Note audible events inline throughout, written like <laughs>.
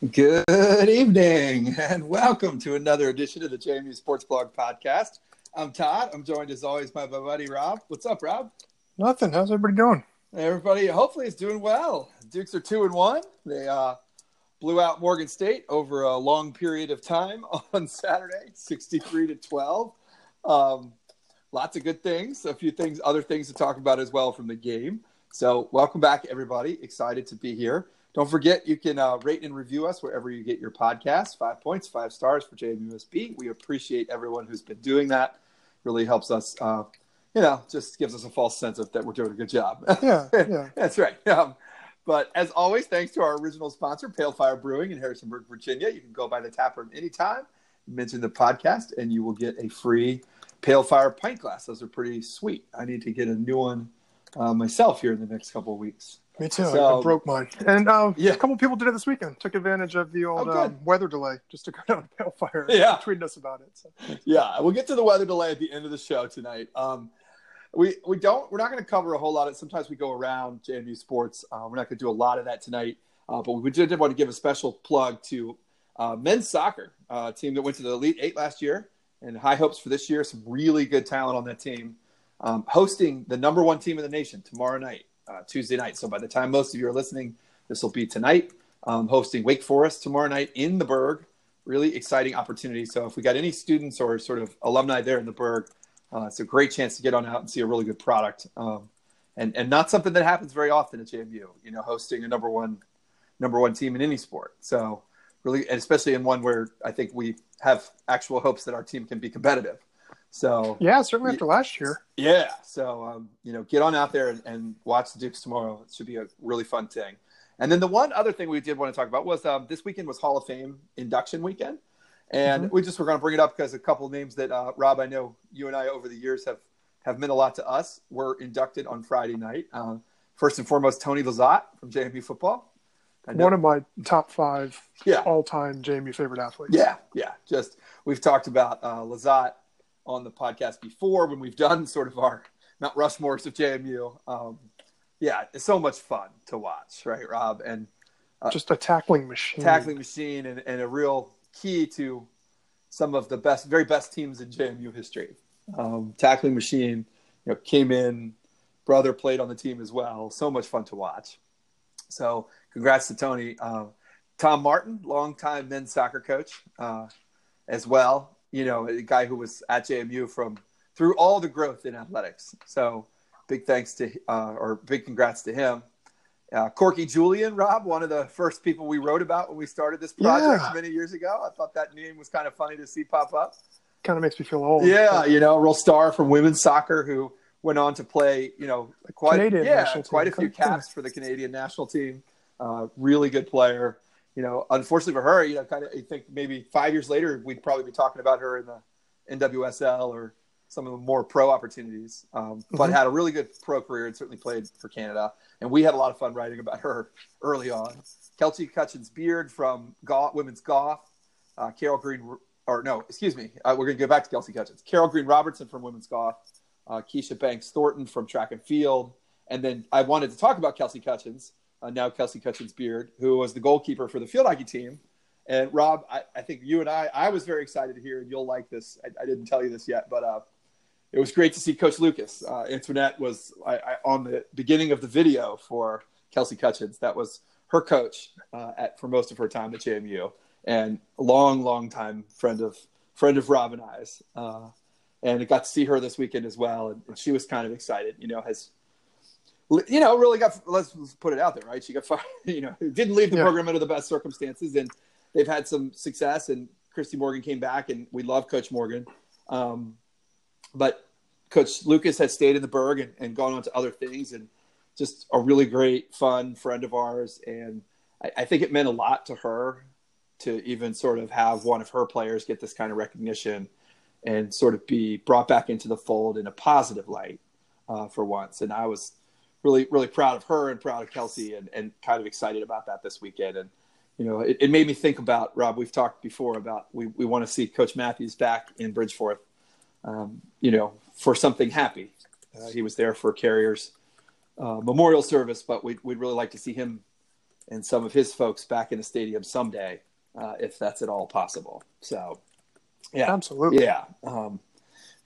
Good evening and welcome to another edition of the JMU Sports Blog podcast. I'm Todd. I'm joined as always by my buddy Rob. What's up, Rob? Nothing. How's everybody doing? Everybody, hopefully, is doing well. Dukes are two and one. They uh, blew out Morgan State over a long period of time <laughs> on Saturday, 63 to 12. Um, lots of good things, a few things, other things to talk about as well from the game. So, welcome back, everybody. Excited to be here. Don't forget, you can uh, rate and review us wherever you get your podcast. Five points, five stars for JMUSB. We appreciate everyone who's been doing that. Really helps us, uh, you know, just gives us a false sense of that we're doing a good job. Yeah, yeah. <laughs> That's right. Um, but as always, thanks to our original sponsor, Pale Fire Brewing in Harrisonburg, Virginia. You can go by the tap room anytime, mention the podcast, and you will get a free Pale Fire pint glass. Those are pretty sweet. I need to get a new one uh, myself here in the next couple of weeks. Me too. So- I, broke mine, and uh, Yeah. a couple people did it this weekend. Took advantage of the old Oh, um, weather delay just to go down to Pale Fire. Yeah. tweeted us about it. So. yeah, we'll get to the weather delay at the end of the show tonight. Um, we we don't we're not going to cover a whole lot of. Sometimes we go around JMU sports. Uh, we're not going to do a lot of that tonight. Uh, but we did want to give a special plug to uh, men's soccer uh, team that went to the Elite Eight last year, and high hopes for this year. Some really good talent on that team, um, hosting the number one team in the nation tomorrow night, uh, Tuesday night. So by the time most of you are listening, this will be tonight. Um, hosting Wake Forest tomorrow night in the Berg really exciting opportunity. So if we got any students or sort of alumni there in the Berg, uh, it's a great chance to get on out and see a really good product. Um, and, and not something that happens very often at JMU, you know, hosting a number one, number one team in any sport. So really, and especially in one where I think we have actual hopes that our team can be competitive. So Yeah, certainly after last year. yeah. So, um, you know, get on out there and, and watch the Dukes tomorrow. It should be a really fun thing. And then the one other thing we did want to talk about was um, this weekend was Hall of Fame induction weekend. And we just were going to bring it up because a couple of names that, uh, Rob, I know you and I over the years have, have meant a lot to us were inducted on Friday night. Uh, first and foremost, Tony LeZotte from JMU football. One of my top five Yeah. all-time Jamie favorite athletes. Yeah, yeah. Just we've talked about uh, LeZotte on the podcast before when we've done sort of our Mount Rushmores of JMU. Um, yeah, it's so much fun to watch, right, Rob? And just a tackling machine. tackling machine and, and a real key to some of the best, very best teams in JMU history. Um, tackling machine, you know, came in. Brother played on the team as well. So much fun to watch. So, congrats to Tony. Uh, Tom Martin, longtime men's soccer coach, uh, as well. You know, a guy who was at JMU from through all the growth in athletics. So, big thanks to uh, or big congrats to him. Uh, Corky Julian, Rob, one of the first people we wrote about when we started this project Yeah. many years ago. I thought that name was kind of funny to see pop up. Kind of makes me feel old. Yeah, you know, real star from women's soccer who went on to play, you know, quite Canadian yeah, quite a few caps for the Canadian national team. Uh, really good player. You know, unfortunately for her, you know, kind of, I think maybe five years later we'd probably be talking about her in the NWSL or some of the more pro opportunities. Um, but Mhm. had a really good pro career and certainly played for Canada. And we had a lot of fun writing about her early on. Kelsey Cutchins Beard from golf, women's golf. Uh, Carol Green, or no, excuse me, uh, we're going to go back to Kelsey Cutchins. Carol Green Robertson from women's golf. Uh, Keisha Banks Thornton from track and field. And then I wanted to talk about Kelsey Cutchins, uh, now Kelsey Cutchins Beard, who was the goalkeeper for the field hockey team. And Rob, I, I think you and I, I was very excited to hear, and you'll like this. I, I didn't tell you this yet, but uh, it was great to see Coach Lucas. Uh, Antoinette was I, on the beginning of the video for Kelsey Cutchins. That was her coach uh, at for most of her time at JMU, and a long, long time friend of friend of Rob and I's. Uh, and I got to see her this weekend as well, and, and she was kind of excited. You know, has you know really got let's, let's put it out there, right? She got fired. <laughs> You know, didn't leave the Yeah. program under the best circumstances, and they've had some success. And Christy Morgan came back, and we love Coach Morgan. Um, but Coach Lucas has stayed in the Berg and, and gone on to other things, and just a really great, fun friend of ours. And I, I think it meant a lot to her to even sort of have one of her players get this kind of recognition and sort of be brought back into the fold in a positive light uh, for once. And I was really, really proud of her and proud of Kelsey and, and kind of excited about that this weekend. And, you know, it, it made me think about, Rob, we've talked before about we, we want to see Coach Matthews back in Bridgeforth, um, you know, for something happy. Uh, he was there for Carriers uh, memorial service, but we'd, we'd really like to see him and some of his folks back in the stadium someday, uh, if that's at all possible. So, yeah, absolutely, yeah. Um,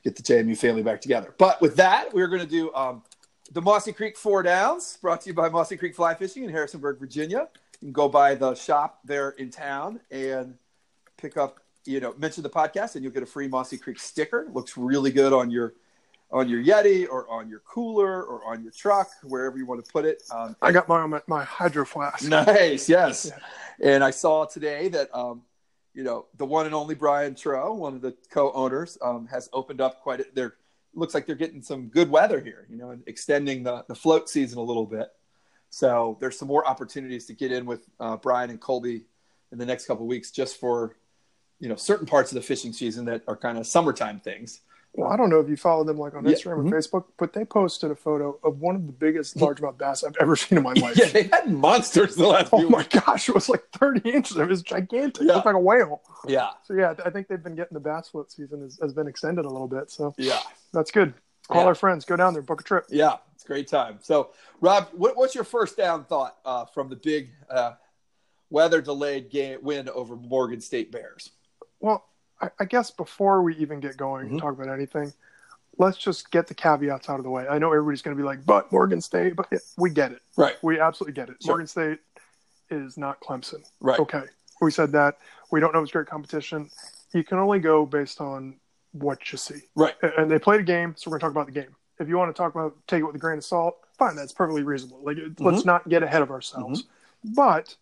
get the JMU family back together. But with that, we're going to do um, the Mossy Creek Four Downs, brought to you by Mossy Creek Fly Fishing in Harrisonburg, Virginia. You can go by the shop there in town and pick up, you know, mention the podcast, and you'll get a free Mossy Creek sticker. looks really good on your on your Yeti or on your cooler or on your truck, wherever you want to put it. Um, I got mine on my, my hydro flask. Nice, yes. Yeah. And I saw today that um, you know the one and only Brian Trow, one of the co-owners, um, has opened up quite. A, they're looks like they're getting some good weather here, you know, and extending the the float season a little bit. So there's some more opportunities to get in with uh, Brian and Colby in the next couple weeks, just for you know certain parts of the fishing season that are kind of summertime things. Well, I don't know if you follow them like on Instagram yeah. or mm-hmm. Facebook, but they posted a photo of one of the biggest largemouth bass I've ever seen in my <laughs> life. yeah, they had monsters the last. Oh my weeks. gosh, it was like 30 inches. It was gigantic. Yeah. It looked like a whale. Yeah. So yeah, I think they've been getting the bass float season has, has been extended a little bit. So yeah, that's good. Call yeah. our friends, go down there, book a trip. Yeah, it's a great time. So, Rob, what, what's your first down thought uh, from the big uh, weather delayed game win over Morgan State Bears? Well, I, I guess before we even get going mm-hmm. and talk about anything, let's just get the caveats out of the way. I know everybody's going to be like, but Morgan State, but we get it. Right. We absolutely get it. Sure. Morgan State is not Clemson. Right. Okay. We said that. We don't know it's great competition. You can only go based on what you see. Right. And they played a game, so we're going to talk about the game. If you want to talk about take it with a grain of salt, fine, that's perfectly reasonable. Like, mm-hmm. let's not get ahead of ourselves. Mm-hmm. But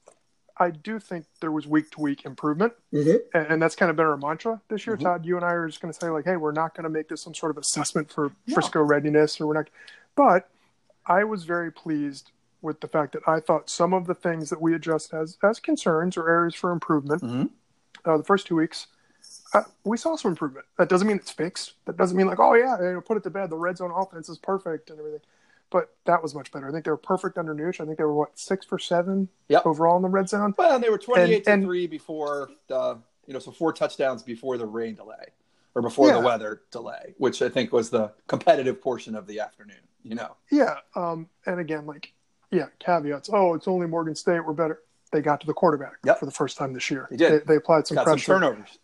I do think there was week to week improvement, mm-hmm. and, and, that's kind of been our mantra this year. Mm-hmm. Todd, you and I are just going to say like, hey, we're not going to make this some sort of assessment for no. Frisco readiness, or we're not. But I was very pleased with the fact that I thought some of the things that we addressed as as concerns or areas for improvement, mm-hmm. uh, the first two weeks, uh, we saw some improvement. That doesn't mean it's fixed. That doesn't mean like, oh yeah, you know, put it to bed. The red zone offense is perfect and everything but that was much better. I think they were perfect under Nooch. I think they were what six for seven yep. overall in the red zone. Well, and they were twenty eight to and, three before the you know so four touchdowns before the rain delay or before yeah. the weather delay, which I think was the competitive portion of the afternoon. You know. Yeah, um, and again, like yeah, caveats. Oh, it's only Morgan State. We're better. They got to the quarterback yep. for the first time this year. They did. They, they applied some got pressure. Some turnovers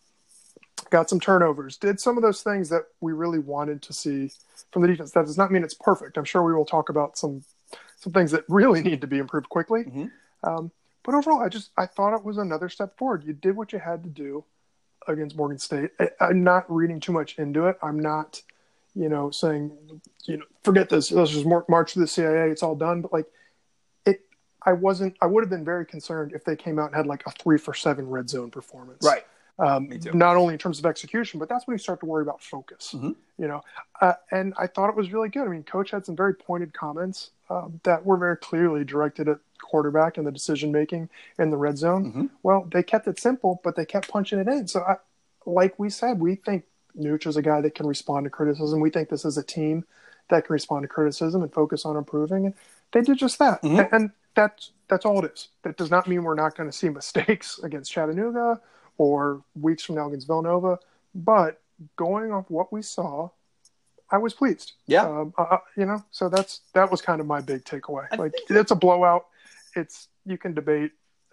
got some turnovers, did some of those things that we really wanted to see from the defense. That does not mean it's perfect. I'm sure we will talk about some some things that really <laughs> need to be improved quickly. Mm-hmm. Um, but overall, I just I thought it was another step forward. You did what you had to do against Morgan State. I, I'm not reading too much into it. I'm not, you know, saying, you know, forget this. Let's just march to the CIA. It's all done. But like, it. I wasn't. I would have been very concerned if they came out and had like a three for seven red zone performance. Right. Um, not only in terms of execution, but that's when you start to worry about focus. Mm-hmm. You know, uh, and I thought it was really good. I mean, coach had some very pointed comments um, that were very clearly directed at quarterback and the decision making in the red zone. Mm-hmm. Well, they kept it simple, but they kept punching it in. So, I, like we said, we think Nooch is a guy that can respond to criticism. We think this is a team that can respond to criticism and focus on improving, and they did just that. Mm-hmm. And, and that's that's all it is. That does not mean we're not going to see mistakes <laughs> against Chattanooga or weeks from now against Villanova. But going off what we saw, I was pleased. Yeah. Um, uh, you know, so that's that was kind of my big takeaway. like it's a blowout. It's you can debate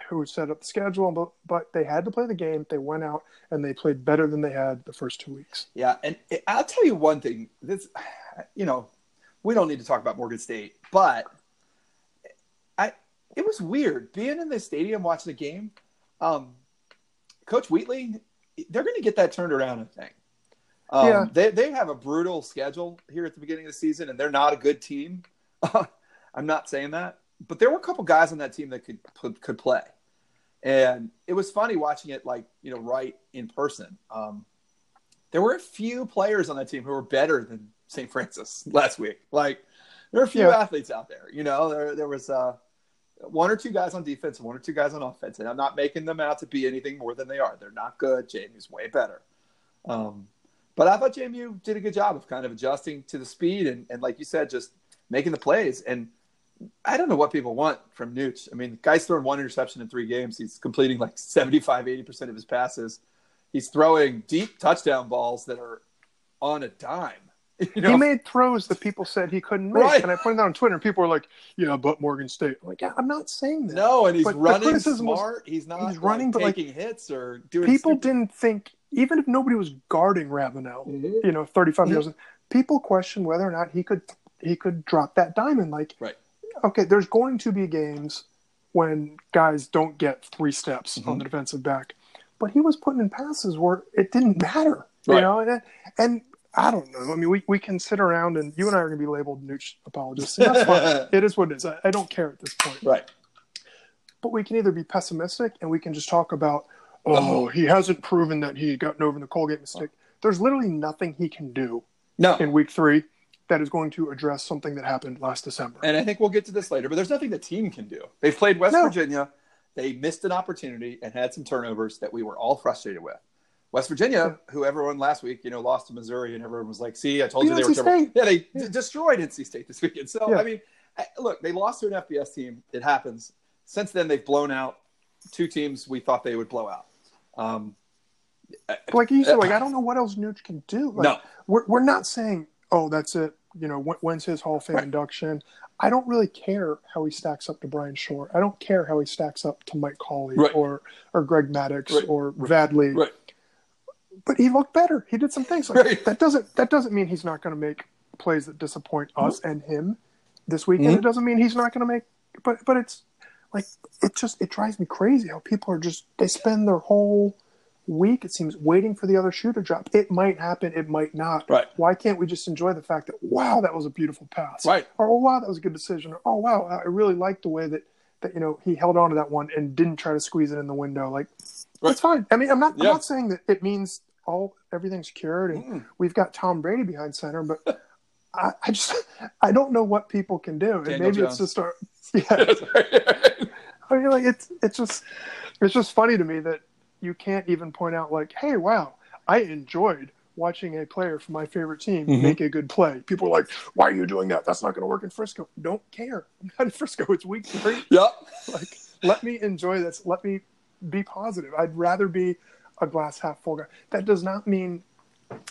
who set up the schedule, but but they had to play the game. They went out and they played better than they had the first two weeks. Yeah, and I'll tell you one thing. This, you know, we don't need to talk about Morgan State, but I it was weird being in the stadium watching the game. Um, Coach Wheatley, they're going to get that turned around. I think. Um, yeah. They they have a brutal schedule here at the beginning of the season, and they're not a good team. <laughs> I'm not saying that, but there were a couple guys on that team that could could play, and it was funny watching it like you know right in person. Um, there were a few players on that team who were better than St. Francis <laughs> last week. Like there are a few yeah. athletes out there. You know, there there was uh, one or two guys on defense, one or two guys on offense, and I'm not making them out to be anything more than they are. They're not good. JMU's way better. Um, but I thought JMU did a good job of kind of adjusting to the speed and, and like you said, just making the plays. And I don't know what people want from Nooch. I mean, the guy's thrown one interception in three games. He's completing like 75, 80% of his passes. He's throwing deep touchdown balls that are on a dime. You know? He made throws that people said he couldn't make, Right. and I pointed that on Twitter, and people were like, "Yeah, but Morgan State." I'm like, yeah, I'm not saying that. no, and he's But running criticism was- smart. he's not he's running, like, but, like, hits or doing. people stupid- didn't think, even if nobody was guarding Ravenel, Mhm. you know, 35 Mhm. years, people questioned whether or not he could he could drop that diamond. Like, Right. okay, there's going to be games when guys don't get three steps Mhm. on the defensive back, but he was putting in passes where it didn't matter, you know, and, and I don't know. I mean, we, we can sit around and you and I are going to be labeled Nooch apologists. That's fine. <laughs> it is what it is. I, I don't care at this point. right. But we can either be pessimistic and we can just talk about, oh, he hasn't proven that he gotten over the Colgate mistake. There's literally nothing he can do No, in week three that is going to address something that happened last December. and I think we'll get to this later. But there's nothing the team can do. They've played West No. Virginia. They missed an opportunity and had some turnovers that we were all frustrated with. West Virginia, who everyone last week, you know, lost to Missouri, and everyone was like, "See, I told you they were NC terrible." State. Yeah, they Yeah. d- destroyed NC State this weekend. So Yeah. I mean, I- look, they lost to an FBS team. It happens. Since then, they've blown out two teams we thought they would blow out. Um, like you said, like I don't know what else Nooch can do. Like, no, we're we're not saying, oh, that's it. You know, when's his Hall of Fame Right. induction? I don't really care how he stacks up to Bryan Schor. I don't care how he stacks up to Mike Cawley Right. or or Greg Maddox Right. or Vad Lee. But he looked better. He did some things. Like, Right. That doesn't that doesn't mean he's not going to make plays that disappoint us and him this weekend. Mhm. It doesn't mean he's not going to make. But but it's like it just it drives me crazy how people are just they spend their whole week it seems waiting for the other shoe to drop. It might happen. It might not. right, Why can't we just enjoy the fact that wow that was a beautiful pass right. or oh wow that was a good decision or oh wow I really liked the way that that you know he held on to that one and didn't try to squeeze it in the window like Right. it's fine. I mean I'm not Yeah. I'm not saying that it means all everything's cured and Mm. we've got Tom Brady behind center but I, I just I don't know what people can do and maybe Jones. it's just our <laughs> yeah I mean like it's it's just it's just funny to me that you can't even point out like hey wow I enjoyed watching a player from my favorite team Mhm. make a good play. People are like, "Why are you doing that? That's not going to work in Frisco." Don't care. I'm <laughs> not in Frisco. It's week three. yep. Like, let me enjoy this. Let me be positive. I'd rather be a glass half full guy. That does not mean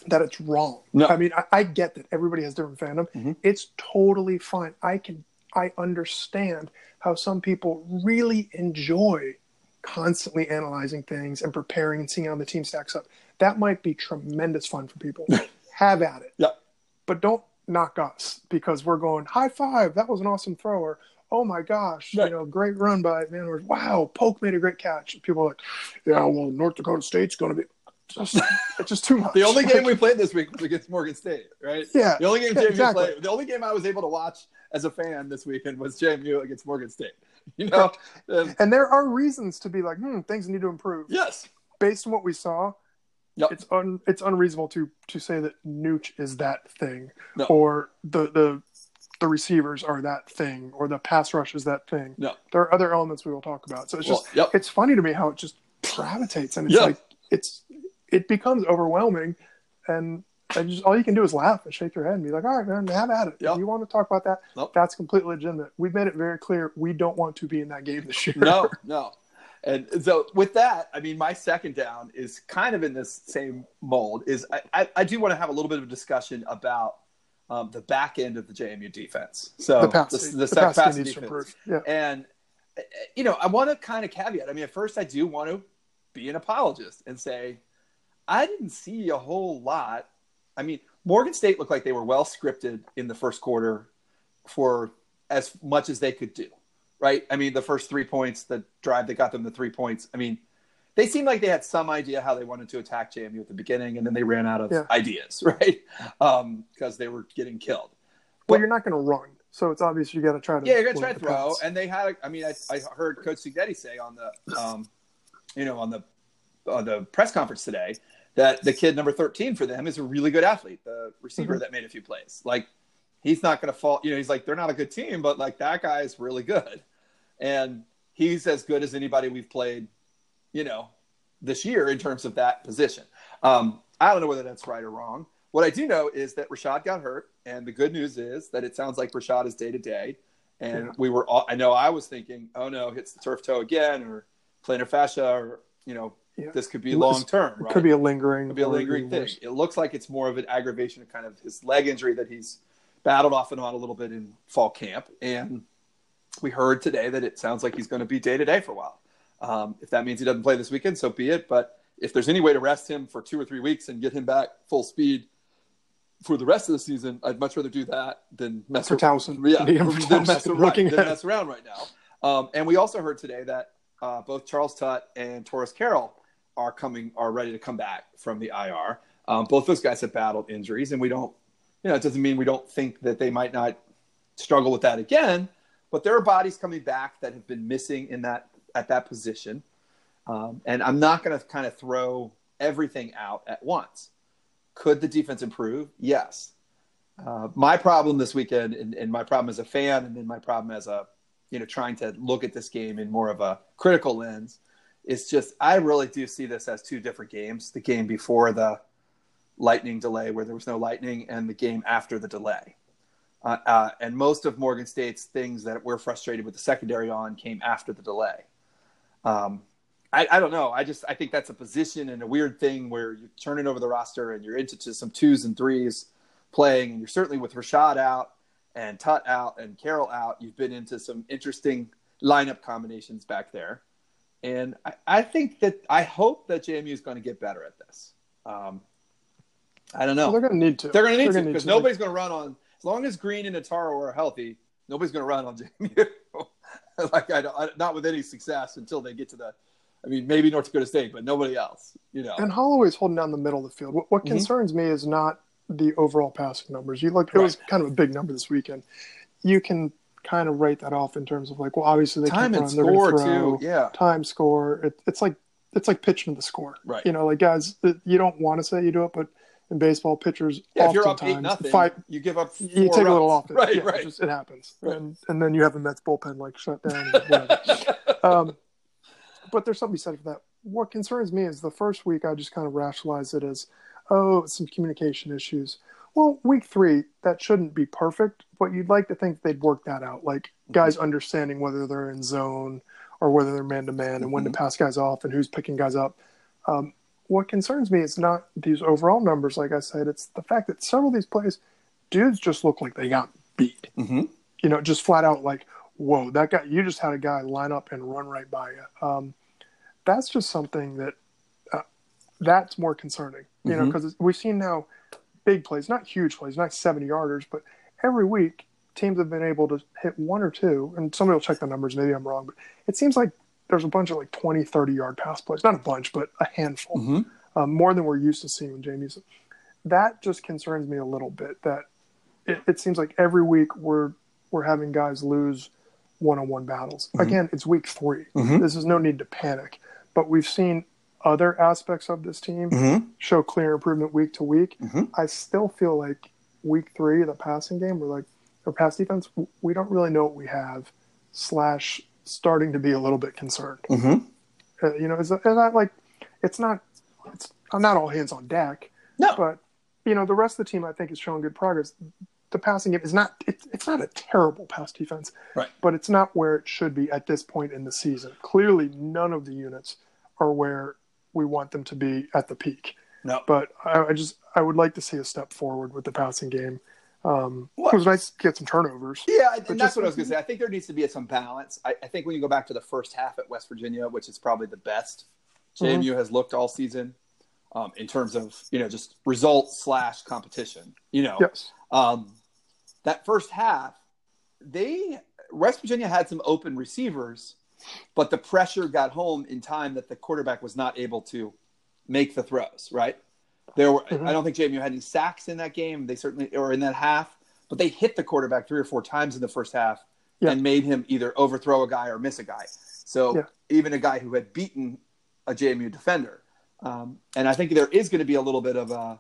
that it's wrong. No. I mean, I, I get that everybody has different fandom. Mhm. It's totally fine. I can, I understand how some people really enjoy constantly analyzing things and preparing and seeing how the team stacks up. That might be tremendous fun for people. <laughs> Have at it. Yep. But don't knock us because we're going high five. That was an awesome throw. Or oh my gosh, Right. you know, great run by man. Or wow, Polk made a great catch. People are like, yeah, well, North Dakota State's going to be just it's just too much. The only game we played this week was against Morgan State, right? yeah, The only game Yeah, JMU exactly. played, the only game I was able to watch as a fan this weekend was JMU against Morgan State. <laughs> You know, Um, and there are reasons to be like, hmm, things need to improve. yes, Based on what we saw, Yep. it's un it's unreasonable to to say that Nooch is that thing, No. or the the the receivers are that thing, or the pass rush is that thing. No. there are other elements we will talk about. So it's Well, just yep. it's funny to me how it just gravitates and it's Yeah. like it's it becomes overwhelming and and just all you can do is laugh and shake your head and be like, all right, man, have at it. Yep. If you want to talk about that, Nope. that's completely legitimate. We've made it very clear we don't want to be in that game this year. no, <laughs> no. And so with that, I mean, my second down is kind of in this same mold. Is I, I, I do want to have a little bit of a discussion about um, the back end of the JMU defense. So the pass, the, the, the, pass pass needs defense. improve. Yeah. And uh, you know, I want to kind of caveat. I mean, at first, I do want to be an apologist and say I didn't see a whole lot. I mean, Morgan State looked like they were well scripted in the first quarter for as much as they could do. Right? I mean, the first three points, the drive that got them the three points. I mean, they seemed like they had some idea how they wanted to attack JMU at the beginning, and then they ran out of Yeah. ideas, <laughs> right? Um, because they were getting killed. Well, you're not going to run, so it's obvious you got to try to. Yeah, you're gonna try limit to throw, pass. and they had. I mean, I, I heard Coach Cignetti say on the, um, you know, on the on the press conference today that the kid number 13 for them is a really good athlete, the receiver Mhm. that made a few plays. Like, he's not gonna fall. You know, he's like they're not a good team, but like that guy is really good, and he's as good as anybody we've played, you know, this year in terms of that position. Um, I don't know whether that's right or wrong. What I do know is that Rashad got hurt, and the good news is that it sounds like Rashad is day to day. And Yeah. we were all, I know I was thinking, oh no, hits the turf toe again, or plantar fascia, or, you know, Yeah. this could be long term. It Right? could be a lingering, Could be a lingering thing. worse. It looks like it's more of an aggravation of kind of his leg injury that he's battled off and on a little bit in fall camp. And we heard today that it sounds like he's going to be day to day for a while. Um, if that means he doesn't play this weekend, so be it. But if there's any way to rest him for two or three weeks and get him back full speed for the rest of the season, I'd much rather do that than mess For around. Towson, Yeah, <laughs> Liam than mess, around, than mess around right now. Um, and we also heard today that uh, both Charles Tutt and Torres Carroll are coming, are ready to come back from the IR. Um, both those guys have battled injuries, and we don't, you know, it doesn't mean we don't think that they might not struggle with that again. But there are bodies coming back that have been missing in that at that position, um, and I'm not going to kind of throw everything out at once. Could the defense improve? Yes. Uh, my problem this weekend, and, and my problem as a fan, and then my problem as a, you know, trying to look at this game in more of a critical lens, is just I really do see this as two different games. The game before the lightning delay, where there was no lightning, and the game after the delay. Uh, uh, and most of Morgan State's things that we're frustrated with the secondary on came after the delay. Um, I, I don't know. I just I think that's a position and a weird thing where you're turning over the roster and you're into some twos and threes playing, and you're certainly with Rashad out and Tutt out and Carroll out. You've been into some interesting lineup combinations back there, and I, I think that I hope that JMU is going to get better at this. Um, I don't know. Well, they're going to need to. They're going to need to because nobody's going to run on as long as Green and Ataro are healthy. Nobody's going to run on JMU. <laughs> <laughs> like I, don't, I not with any success until they get to the. I mean, maybe North Dakota State, but nobody else. You know. And Holloway's holding down the middle of the field. What, what Mhm. concerns me is not the overall passing numbers. You look, it was kind of a big number this weekend. You can kind of write that off in terms of like, well, obviously they Time can run, score throw, too. Yeah. Time score. It, it's like it's like pitching to the score. Right. You know, like guys, you don't want to say you do it, but in baseball, pitchers Yeah, if you're up eight nothing, five. you give up. Four You take a little off it. Right, yeah, right. It, just, it happens, Right. and and then you have the Mets bullpen like shut down. <laughs> um, but there's something to be said for that. What concerns me is the first week I just kind of rationalize it as, oh, some communication issues. Well, week three that shouldn't be perfect, but you'd like to think they'd work that out. Like guys understanding whether they're in zone or whether they're man to man and when to pass guys off and who's picking guys up. Um, what concerns me is not these overall numbers, like I said, it's the fact that several of these plays, dudes just look like they got beat. Mhm. You know, just flat out like, whoa, that guy, you just had a guy line up and run right by you. Um, that's just something that uh, that's more concerning, you know, Mhm. because we've seen now big plays, not huge plays, not 70 yarders, but every week teams have been able to hit one or two, and somebody will check the numbers, maybe I'm wrong, but it seems like there's a bunch of like 20, 30 yard pass plays, not a bunch, but a handful, Mhm. um, more than we're used to seeing with Jamie's. That just concerns me a little bit that it, it seems like every week we're, we're having guys lose one-on-one battles. Again, it's week 3 Mhm. This is no need to panic, but we've seen other aspects of this team Mhm. show clear improvement week to week. Mhm. I still feel like week three, the passing game, we're like, or pass defense, we don't really know what we have, slash starting to be a little bit concerned. Mhm. Uh, you know, is, is that like, it's not, it's I'm not all hands on deck, No. but you know, the rest of the team I think is showing good progress. The passing game is not, it's, it's not a terrible pass defense, Right. but it's not where it should be at this point in the season. Clearly, none of the units are where we want them to be at the peak No. but I, I just I would like to see a step forward with the passing game. Um, Well- it was nice to get some turnovers. Yeah, and that's what I was going <laughs> to say. I think there needs to be some balance. I, I think when you go back to the first half at West Virginia, which is probably the best JMU has looked all season um, in terms of you know just results slash competition. You know, Yes, um, that first half, they West Virginia had some open receivers, but the pressure got home in time that the quarterback was not able to make the throws. Right there were. Mhm. I don't think JMU had any sacks in that game. They certainly or in that half, but they hit the quarterback three or four times in the first half Yeah. and made him either overthrow a guy or miss a guy. So Yeah. even a guy who had beaten a JMU defender. Um, and I think there is going to be a little bit of a,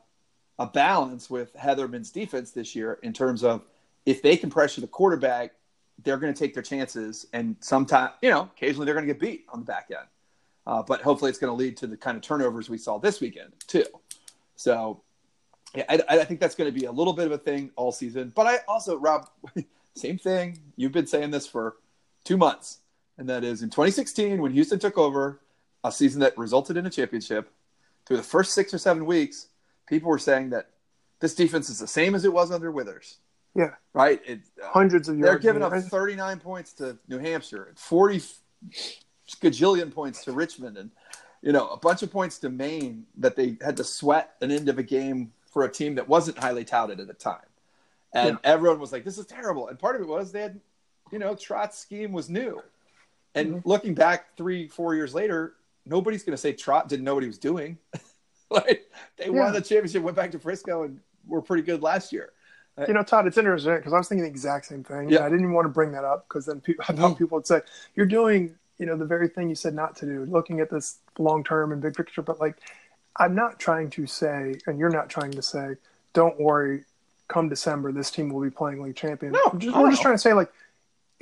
a balance with Hetherman's defense this year in terms of if they can pressure the quarterback, they're going to take their chances. And sometimes, you know, occasionally they're going to get beat on the back end. Uh, but hopefully it's going to lead to the kind of turnovers we saw this weekend, too. So yeah, I, I think that's going to be a little bit of a thing all season. But I also, Rob, <laughs> same thing. You've been saying this for two months. And that is in 2016, when Houston took over, a season that resulted in a championship, through the first six or seven weeks, people were saying that this defense is the same as it was under Withers. Yeah, Right? It, uh, hundreds of yards. they're giving up 39 points to New Hampshire, 40 gajillion points to Richmond, and you know a bunch of points to Maine that they had to sweat an end of a game for a team that wasn't highly touted at the time. And everyone was like, "This is terrible." And part of it was they had, you know, Trott's scheme was new. And Mm-hmm. looking back three, four years later, nobody's going to say Trott didn't know what he was doing. <laughs> like they Yeah. won the championship, went back to Frisco, and were pretty good last year. You know, Todd, it's interesting because I was thinking the exact same thing. Yeah. I didn't even want to bring that up because then pe- I thought people would say, you're doing, you know, the very thing you said not to do, looking at this long term and big picture. But like, I'm not trying to say, and you're not trying to say, don't worry, come December, this team will be playing league champion. No, just, we're just trying to say, like,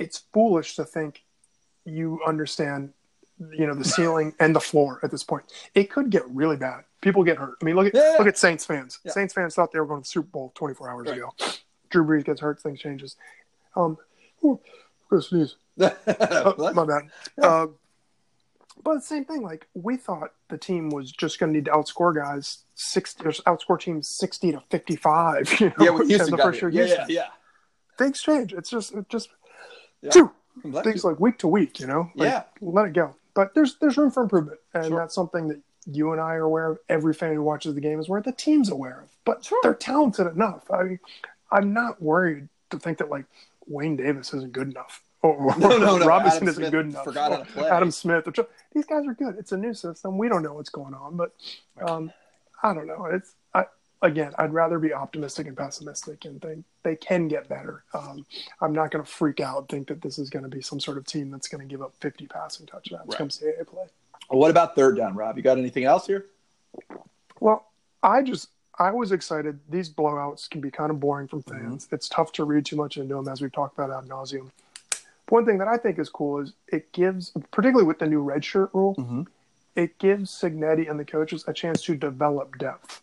it's foolish to think you understand, you know, the <laughs> ceiling and the floor at this point. It could get really bad. People get hurt. I mean, look at Yeah. look at Saints fans. Yeah. Saints fans thought they were going to the Super Bowl 24 hours Right. ago. Drew Brees gets hurt, things changes. Um, sneeze. <laughs> Oh, my bad. Yeah. Uh, but the same thing. Like we thought the team was just going to need to outscore guys sixty, or outscore teams sixty to fifty-five. <laughs> You know, yeah, in Houston the first year. Yeah, yeah, yeah. Things change. It's just, it just Yeah. phew, things you- like week to week. You know, Like, Yeah. let it go. But there's there's room for improvement, and Sure. that's something that you and I are aware of. Every fan who watches the game is aware. The team's aware of. But Sure. they're talented enough. I mean, I'm not worried to think that like Wayne Davis isn't good enough. Or <laughs> No, no, no. Robinson Adam isn't Smith good enough. forgot how to play. Adam Smith. These guys are good. It's a new system. We don't know what's going on, but um, I don't know. It's I, again, I'd rather be optimistic and pessimistic and think they can get better. Um, I'm not going to freak out and think that this is going to be some sort of team that's going to give up 50 passing touchdowns Right. come CAA play. What about third down, Rob? You got anything else here? Well, I just I was excited. These blowouts can be kind of boring from fans. It's tough to read too much into them, as we've talked about ad nauseum. One thing that I think is cool is it gives, particularly with the new red shirt rule, Mhm. it gives Cignetti and the coaches a chance to develop depth.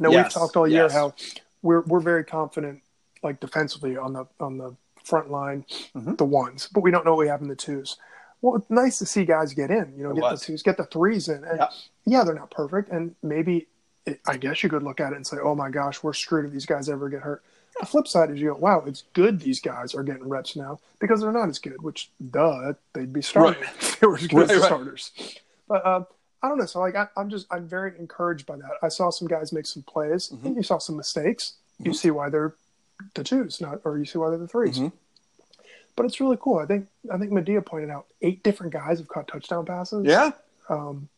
Now Yes, we've talked all year yes. how we're we're very confident, like defensively on the on the front line, Mhm. the ones, but we don't know what we have in the twos. Well, it's nice to see guys get in. You know, It get was. the twos, get the threes in, and Yeah. yeah, they're not perfect, and maybe it, I guess you could look at it and say, "Oh my gosh, we're screwed if these guys ever get hurt." The flip side is you go, "Wow, it's good these guys are getting reps now because they're not as good." Which, duh, they'd be starting Right. if they were as good Right, right. starters. But uh, I don't know. So like, I, I'm just I'm very encouraged by that. I saw some guys make some plays. Mm-hmm. And you saw some mistakes. You see why they're the twos, not or you see why they're the 3s Mhm. But it's really cool. I think I think Medea pointed out eight different guys have caught touchdown passes Yeah. um,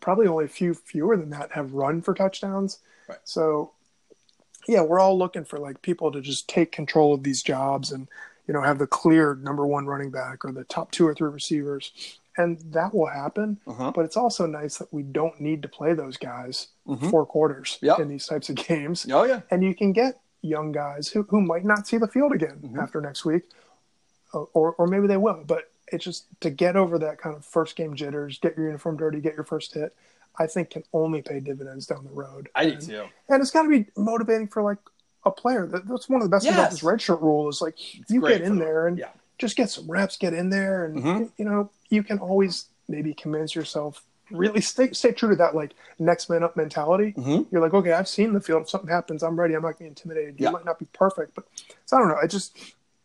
probably only a few fewer than that have run for touchdowns. Right. So, yeah, we're all looking for like people to just take control of these jobs and you know have the clear number one running back or the top two or three receivers, and that will happen. Uh-huh. But it's also nice that we don't need to play those guys Mhm. four quarters Yep. in these types of games, Oh yeah. and you can get young guys who, who might not see the field again Mhm. after next week, uh, or or maybe they will. But it's just to get over that kind of first game jitters, get your uniform dirty, get your first hit. I think can only pay dividends down the road. I do and, too. and it's got to be motivating for like a player. That, that's one of the best things about Yes. this redshirt rule is like you get in there and Yeah. just get some reps, get in there, and Mhm. you know you can always maybe convince yourself. Really stay stay true to that like next man up mentality. Mhm. You're like, okay, I've seen the field. If something happens, I'm ready. I'm not gonna be intimidated. You might not be perfect, but so I don't know. It just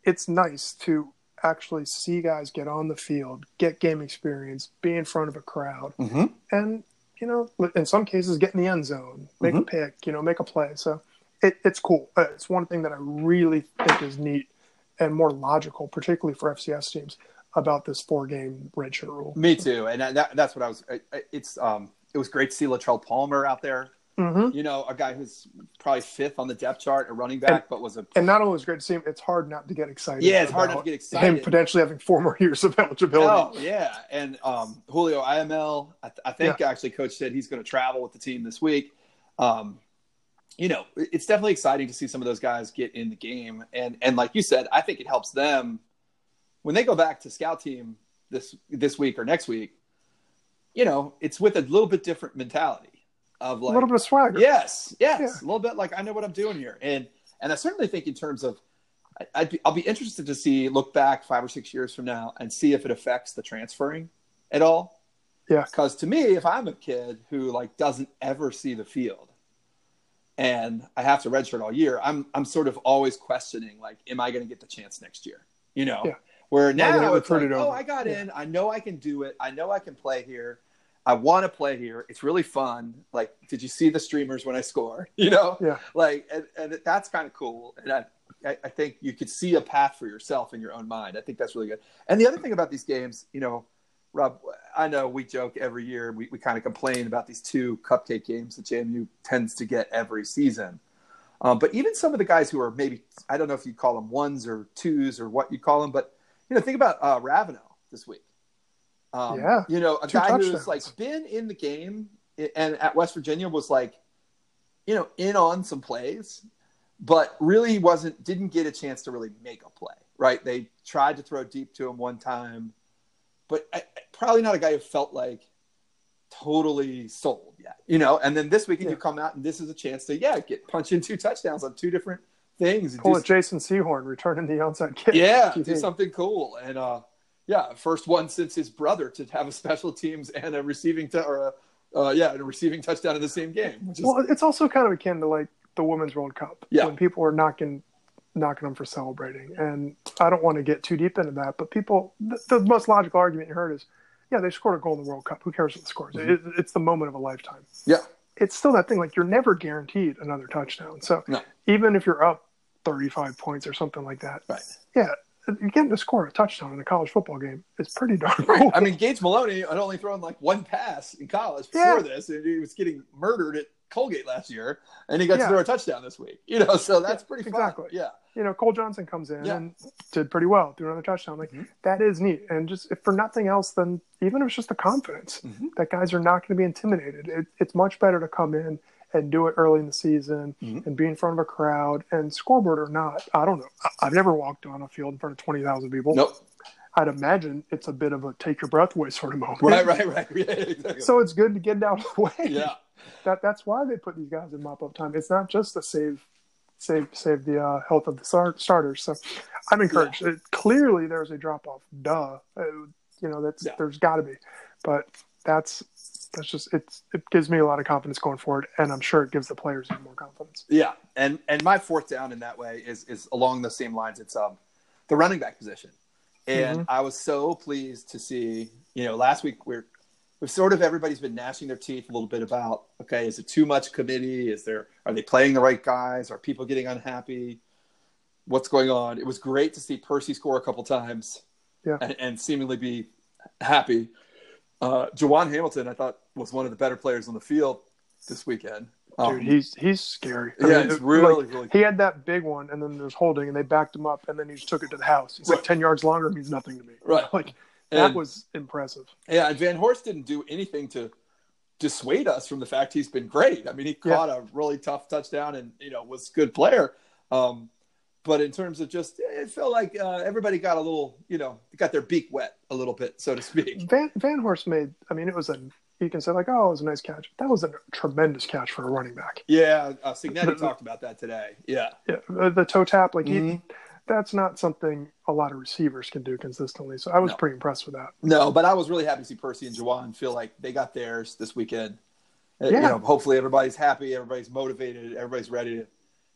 it's nice to actually see guys get on the field, get game experience, be in front of a crowd, Mhm. and you know, in some cases, get in the end zone, make Mhm. a pick, you know, make a play. So it, it's cool. Uh, It's one thing that I really think is neat and more logical, particularly for FCS teams, about this four-game redshirt rule. Me too. And that, that's what I was. It's um. It was great to see Latrell Palmer out there. Mm-hmm. You know, a guy who's probably fifth on the depth chart, a running back, but was a And not only it great to see him, it's hard not to get excited. Yeah, it's hard not to get excited. Him potentially having four more <laughs> years of eligibility. Oh yeah, and um, Julio IML. I, th- I think actually, Coach said he's going to travel with the team this week. Um, you know, it's definitely exciting to see some of those guys get in the game, and and like you said, I think it helps them when they go back to scout team this this week or next week. You know, it's with a little bit different mentality of a little bit of swagger. Yes, yes, Yeah. a little bit like I know what I'm doing here, and and I certainly think in terms of, I'd be, I'll be interested to see look back five or six years from now and see if it affects the transferring at all. Yeah. Because to me, if I'm a kid who like doesn't ever see the field, and I have to redshirt all year, I'm I'm sort of always questioning like, am I going to get the chance next year? You know. Yeah. Where Am I gonna now get it's like, recruited oh. I got Yeah. in. I know I can do it. I know I can play here. I want to play here. It's really fun. Like, did you see the streamers when I score? <laughs> You know, Yeah. like, and, and that's kind of cool. And I, I, I think you could see a path for yourself in your own mind. I think that's really good. And the other thing about these games, you know, Rob, I know we joke every year. We, we kind of complain about these two cupcake games that JMU tends to get every season. Um, but even some of the guys who are maybe, I don't know if you call them ones or twos or what you call them, but, you know, think about uh, this week. Um, Yeah. You know, a Two guy who's like been in the game and at West Virginia was like, you know, in on some plays, but really wasn't, didn't get a chance to really make a play, right? They tried to throw deep to him one time, but I, probably not a guy who felt like totally sold yet, you know? And then this weekend Yeah. you come out and this is a chance to, yeah, get punch in two touchdowns on two different things. Pull do a Jason Sehorn returning the onside kick. yeah, do something cool. And uh, yeah, first one since his brother to have a special teams and a receiving t- or a uh, yeah, and a receiving touchdown in the same game. Which is, Well, it's also kind of akin to like the Women's World Cup Yeah. when people are knocking knocking them for celebrating. And I don't want to get too deep into that, but people, the, the most logical argument you heard is, yeah, they scored a goal in the World Cup. Who cares what the scores? Mhm. It, it's the moment of a lifetime. yeah, It's still that thing like you're never guaranteed another touchdown. So No. even if you're up 35 points or something like that, right. yeah, you getting to score a touchdown in a college football game It's pretty darn cool. I mean, Gage Moloney had only thrown like one pass in college before Yeah. this, and he was getting murdered at Colgate last year, and he got Yeah. to throw a touchdown this week. You know, so that's Yeah, pretty exactly. fun. Yeah, you know, Cole Johnson comes in and did pretty well, threw another touchdown. Like Mhm. that is neat, and just if for nothing else, then even if it's just the confidence Mhm. that guys are not going to be intimidated. It, it's much better to come in and do it early in the season Mhm. and be in front of a crowd and scoreboard or not. I don't know. I've never walked on a field in front of twenty thousand people. nope. I'd imagine it's a bit of a take your breath away sort of moment. Right, right, right. <laughs> Yeah, exactly. So it's good to get it out of the way. yeah, that that's why they put these guys in mop up time. It's not just to save save save the uh, health of the start, starters. So I'm encouraged. It, clearly, there's a drop off. Duh, Uh, you know that's Yeah. there's got to be, but that's that's just it's it gives me a lot of confidence going forward, and I'm sure it gives the players even more confidence. Yeah, and and my fourth down in that way is is along the same lines. It's um the running back position, and Mhm. I was so pleased to see. You know, last week we're we've sort of everybody's been gnashing their teeth a little bit about okay, is it too much committee? Is there are they playing the right guys? Are people getting unhappy? What's going on? It was great to see Percy score a couple times, Yeah. and, and seemingly be happy. Uh, Jawon Hamilton, I thought, was one of the better players on the field this weekend. Um, Dude, he's he's scary. I yeah, mean, it's really, like, really he had that big one, and then there's holding, and they backed him up, and then he just took it to the house. He's like ten yards longer means nothing to me. Right. Like that And- was impressive. Yeah, and Vanhorse didn't do anything to dissuade us from the fact he's been great. I mean, he Yeah. caught a really tough touchdown and you know was a good player. Um, but in terms of just, it felt like uh, everybody got a little, you know, got their beak wet a little bit, so to speak. Van Vanhorse made. I mean, it was a. You can say like, oh, it was a nice catch. That was a tremendous catch for a running back. Yeah, uh, Cignetti <laughs> talked about that today. Yeah, Yeah, the, the toe tap, like he, Mhm. that's not something a lot of receivers can do consistently. So I was No. pretty impressed with that. no, but I was really happy to see Percy and Jawon feel like they got theirs this weekend. Uh, You know, hopefully everybody's happy, everybody's motivated, everybody's ready to,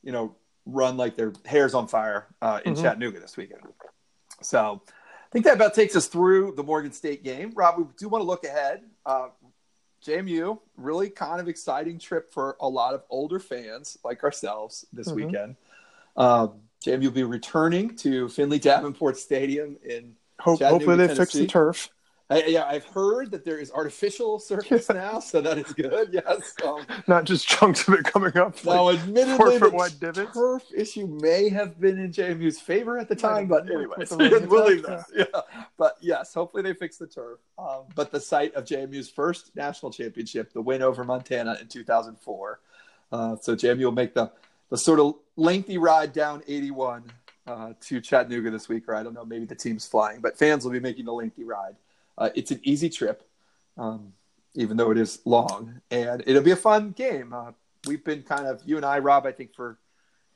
you know, run like their hair's on fire uh, in Mhm. Chattanooga this weekend. So I think that about takes us through the Morgan State game. Rob, we do want to look ahead. Uh, JMU, really kind of exciting trip for a lot of older fans like ourselves this Mhm. weekend. Um, JMU will be returning to Finley Davenport Stadium in Hope, hopefully they fix the turf. I, yeah, I've heard that there is artificial surface now, so that is good. <laughs> Yes. Um, Not just chunks of it coming up. now, like, admittedly, the turf issue may have been in JMU's favor at the time, but anyways, <laughs> we'll leave that. Yeah. But yes, hopefully they fix the turf. Um, but the site of JMU's first national championship, the win over Montana in 2004. Uh, so JMU will make the the sort of lengthy ride down 81 uh, to Chattanooga this week, or I don't know, maybe the team's flying, but fans will be making the lengthy ride. Uh, it's an easy trip, um, even though it is long, and it'll be a fun game. Uh, we've been kind of you and I, Rob, I think for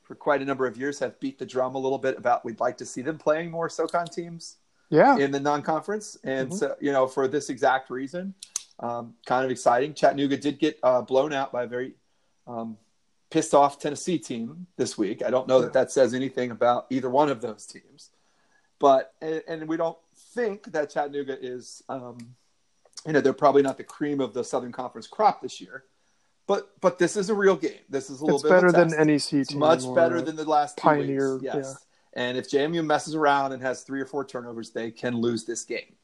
for quite a number of years have beat the drum a little bit about we'd like to see them playing more SoCon teams Yeah. in the non-conference, and Mhm. so you know for this exact reason. um, kind of exciting. Chattanooga did get uh, blown out by a very um, pissed off Tennessee team this week. I don't know that that says anything about either one of those teams, but and, and we don't think that Chattanooga is, um, you know, they're probably not the cream of the Southern Conference crop this year. But but this is a real game. This is a little it's bit better than. NEC team. It's much better than the last Pioneer, weeks. Yes. And if JMU messes around and has three or four turnovers, they can lose this game.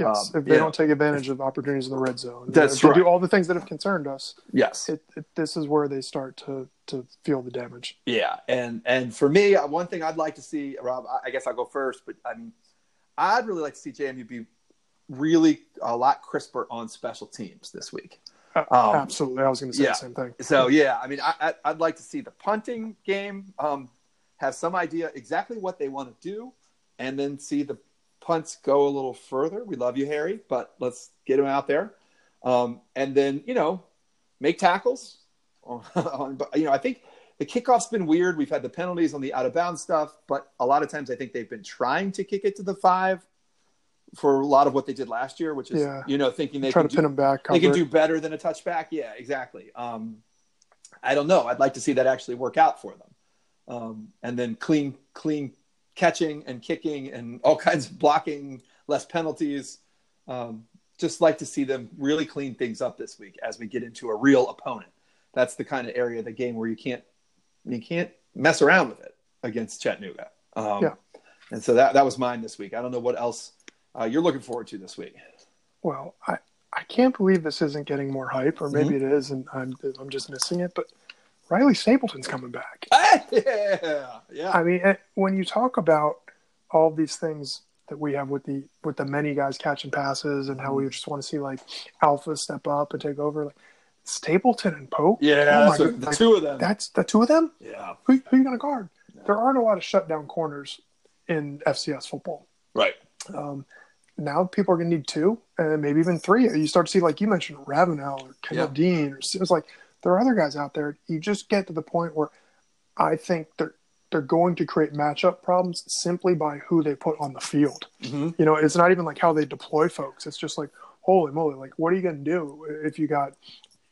Yes, Um, if they yeah. don't take advantage of opportunities in the red zone, That's if they right. do all the things that have concerned us. Yes. It, it, this is where they start to to feel the damage. Yeah, and and for me, uh, one thing I'd like to see, Rob. I- I guess I'll go first, but I mean, I'd really like to see JMU be really a lot crisper on special teams this week. Um, Absolutely, I was going to say yeah. the same thing. So yeah, I mean, I, I'd like to see the punting game um, have some idea exactly what they want to do, and then see the punts go a little further. We love you, Harry, but let's get him out there, um, and then you know, make tackles. on, <laughs> but, you know, I think the kickoff's been weird. We've had the penalties on the out of bounds stuff, but a lot of times I think they've been trying to kick it to the five for a lot of what they did last year, which is Yeah. you know thinking they Try can to do, pin them back. they can do better than a touchback. Yeah, exactly. Um, I don't know. I'd like to see that actually work out for them. Um, and then clean, clean catching and kicking and all <laughs> kinds of blocking, less penalties. Um, just like to see them really clean things up this week as we get into a real opponent. That's the kind of area of the game where you can't you can't mess around with it against Chattanooga. Um, Yeah. And so that that was mine this week. I don't know what else uh, you're looking forward to this week. Well, I I can't believe this isn't getting more hype, or maybe Mm-hmm. it is, and I'm I'm just missing it. But Riley Stapleton's coming back. <laughs> yeah, yeah. I mean, eh, when you talk about all these things that we have with the with the many guys catching passes and how Mm-hmm. we just want to see like Alpha step up and take over, like Stapleton and Polk. Yeah, Oh what- the like, two of them. That's the two of them. yeah, Who, who are you going to guard? There aren't a lot of shutdown corners in FCS football. right. Um, now people are going to need two and maybe even three. You start to see, like you mentioned, Ravenel or Kyndel Yeah. Dean. Or, it's like there are other guys out there. You just get to the point where I think they're they're going to create matchup problems simply by who they put on the field. Mm-hmm. You know, it's not even like how they deploy folks. It's just like, holy moly, like what are you going to do if you got,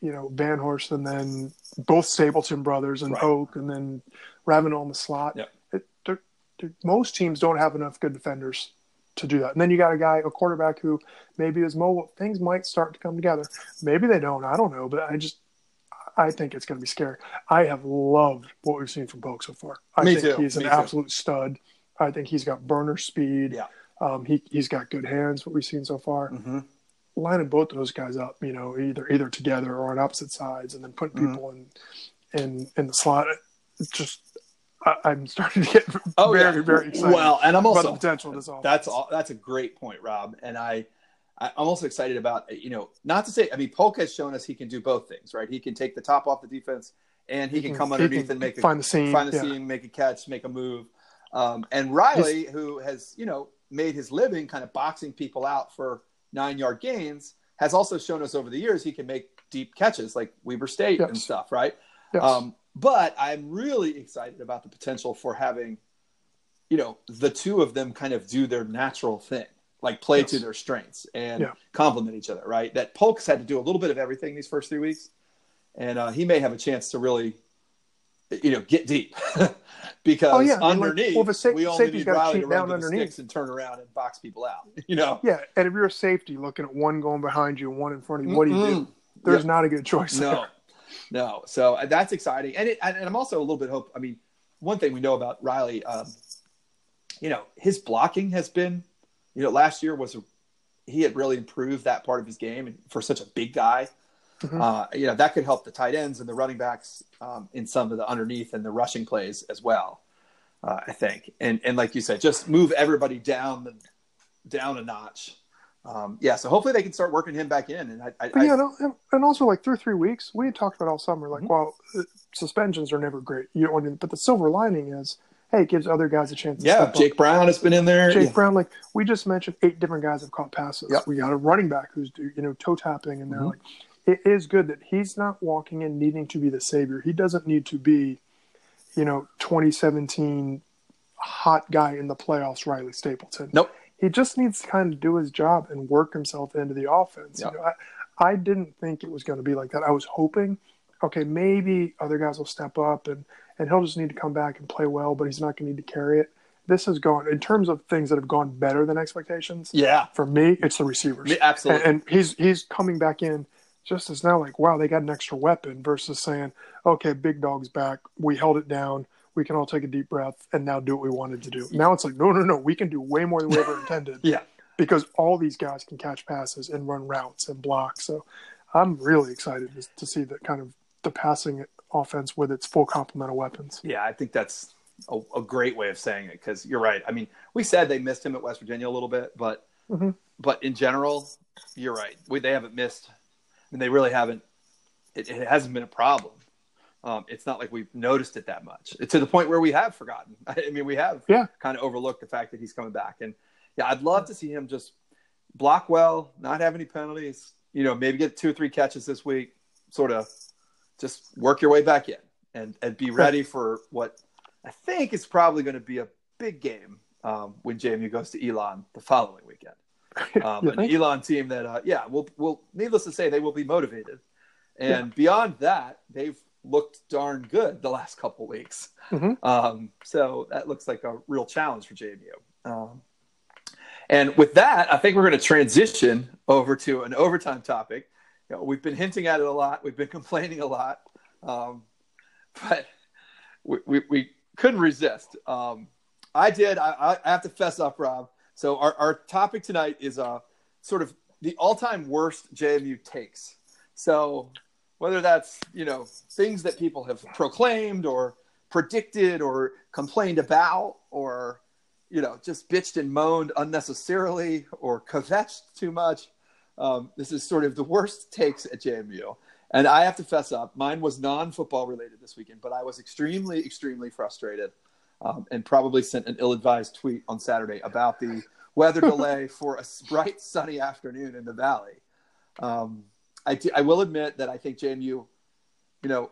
you know, Vanhorse and then both Stapleton brothers and Right. Polk and then Ravenel in the slot. Yep. It, they're, they're, most teams don't have enough good defenders to do that. And then you got a guy, a quarterback who maybe is mobile. Things might start to come together. Maybe they don't. I don't know. But I just, I think it's going to be scary. I have loved what we've seen from Polk so far. I Me think too. he's an too. absolute stud. I think he's got burner speed. Yeah. Um, he he's got good hands. What we've seen so far, Mm-hmm. Lining both of those guys up, you know, either either together or on opposite sides, and then putting Mhm. people in in in the slot. It's just I, I'm <laughs> starting to get Oh very yeah. very excited Well, and I'm about also the potential this offense. that's all. That's a great point, Rob. And I, I I'm also excited about you know not to say I mean Polk has shown us he can do both things, right? He can take the top off the defense, and he, can, come he underneath can and make a, find the seam. find the yeah. seam, make a catch, make a move. Um, and Riley, who has you know made his living kind of boxing people out for nine yard gains, has also shown us over the years he can make deep catches like Weber State and stuff, right? Yes. Um, but I'm really excited about the potential for having, you know, the two of them kind of do their natural thing, like play Yes. to their strengths and Yeah. complement each other, right? That Polk's had to do a little bit of everything these first three weeks, and uh, he may have a chance to really, you know, get deep <laughs> because Oh, yeah. Like, underneath well, sa- we only need Riley to run down to underneath. sticks and turn around and box people out, <laughs> you know. Yeah, and if you're a safety looking at one going behind you and one in front of you, what do you do? There's not a good choice. No, there. no. So uh, that's exciting, and it, and I'm also a little bit hope. I mean, one thing we know about Riley, um, you know, his blocking has been, you know, last year was a, he had really improved that part of his game, and for such a big guy, Mhm. uh, you know, that could help the tight ends and the running backs um, in some of the underneath and the rushing plays as well. Uh, I think, and and like you said, just move everybody down the down a notch. Um, yeah, so hopefully they can start working him back in, and I, I, I yeah, no, and- also like through three weeks, we had talked about all summer. Like, Mhm. well, uh, suspensions are never great. You don't want to, but the silver lining is, hey, it gives other guys a chance. To Yeah, step up. Jake Brown has been in there. Jake Yeah. Brown, like we just mentioned, eight different guys have caught passes. Yep. We got a running back who's you know toe tapping, and they're Mhm. like, it is good that he's not walking in needing to be the savior. He doesn't need to be, you know, 2017 hot guy in the playoffs, Riley Stapleton. Nope. He just needs to kind of do his job and work himself into the offense. Yep. You know, I, I didn't think it was going to be like that. I was hoping, okay, maybe other guys will step up and and he'll just need to come back and play well, but he's not going to need to carry it. This has gone in terms of things that have gone better than expectations. Yeah, For me, it's the receivers. Me- absolutely. And, and he's he's coming back in just as now like wow they got an extra weapon versus saying okay big dog's back we held it down we can all take a deep breath and now do what we wanted to do now it's like no no no we can do way more than we ever <laughs> intended yeah. because all these guys can catch passes and run routes and block so i'm really excited to, see that kind of the passing offense with its full complement of weapons Yeah, I think that's a, a great way of saying it because you're right. I mean, we said they missed him at West Virginia a little bit, but Mhm. but in general, you're right. We, they haven't missed, and they really haven't. It, it hasn't been a problem. Um, it's not like we've noticed it that much to the point where we have forgotten. <laughs> I mean, we have Yeah. kind of overlooked the fact that he's coming back, and yeah, I'd love to see him just block well, not have any penalties. You know, maybe get two or three catches this week. Sort of just work your way back in and and be ready for what I think is probably going to be a big game um, when JMU goes to Elon the following weekend. <laughs> Um, an? Elon team that, uh, yeah, will will needless to say, they will be motivated. And beyond that, they've looked darn good the last couple weeks. Mhm. Um, so that looks like a real challenge for JMU. Um, and with that, I think we're going to transition over to an overtime topic. You know, we've been hinting at it a lot. We've been <laughs> complaining a lot, um, but we, we, we couldn't resist. Um, I did. I, I- I have to fess up, Rob. So our, our topic tonight is uh, sort of the all-time worst JMU takes. So whether that's you know things that people have proclaimed or predicted or complained about or you know just bitched and moaned unnecessarily or kvetched too much. Um, this is sort of the worst takes at JMU. And I have to fess up, mine was non-football related this weekend, but I was extremely, extremely frustrated um, and probably sent an ill-advised tweet on Saturday about the weather <laughs> delay for a bright, sunny afternoon in the valley. Um, I, do- I will admit that I think JMU, you know,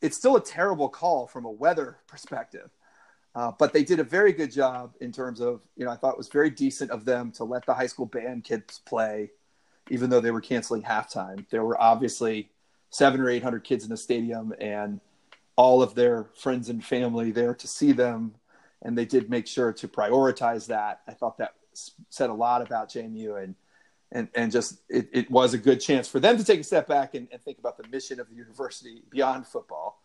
it's still a terrible call from a weather perspective, uh, but they did a very good job in terms of, you know, I thought it was very decent of them to let the high school band kids play, even though they were canceling halftime. There were obviously seven or eight hundred kids in the stadium, and all of their friends and family there to see them, and they did make sure to prioritize that. I thought that said a lot about JMU and and and just it, it was a good chance for them to take a step back and, and think about the mission of the university beyond football,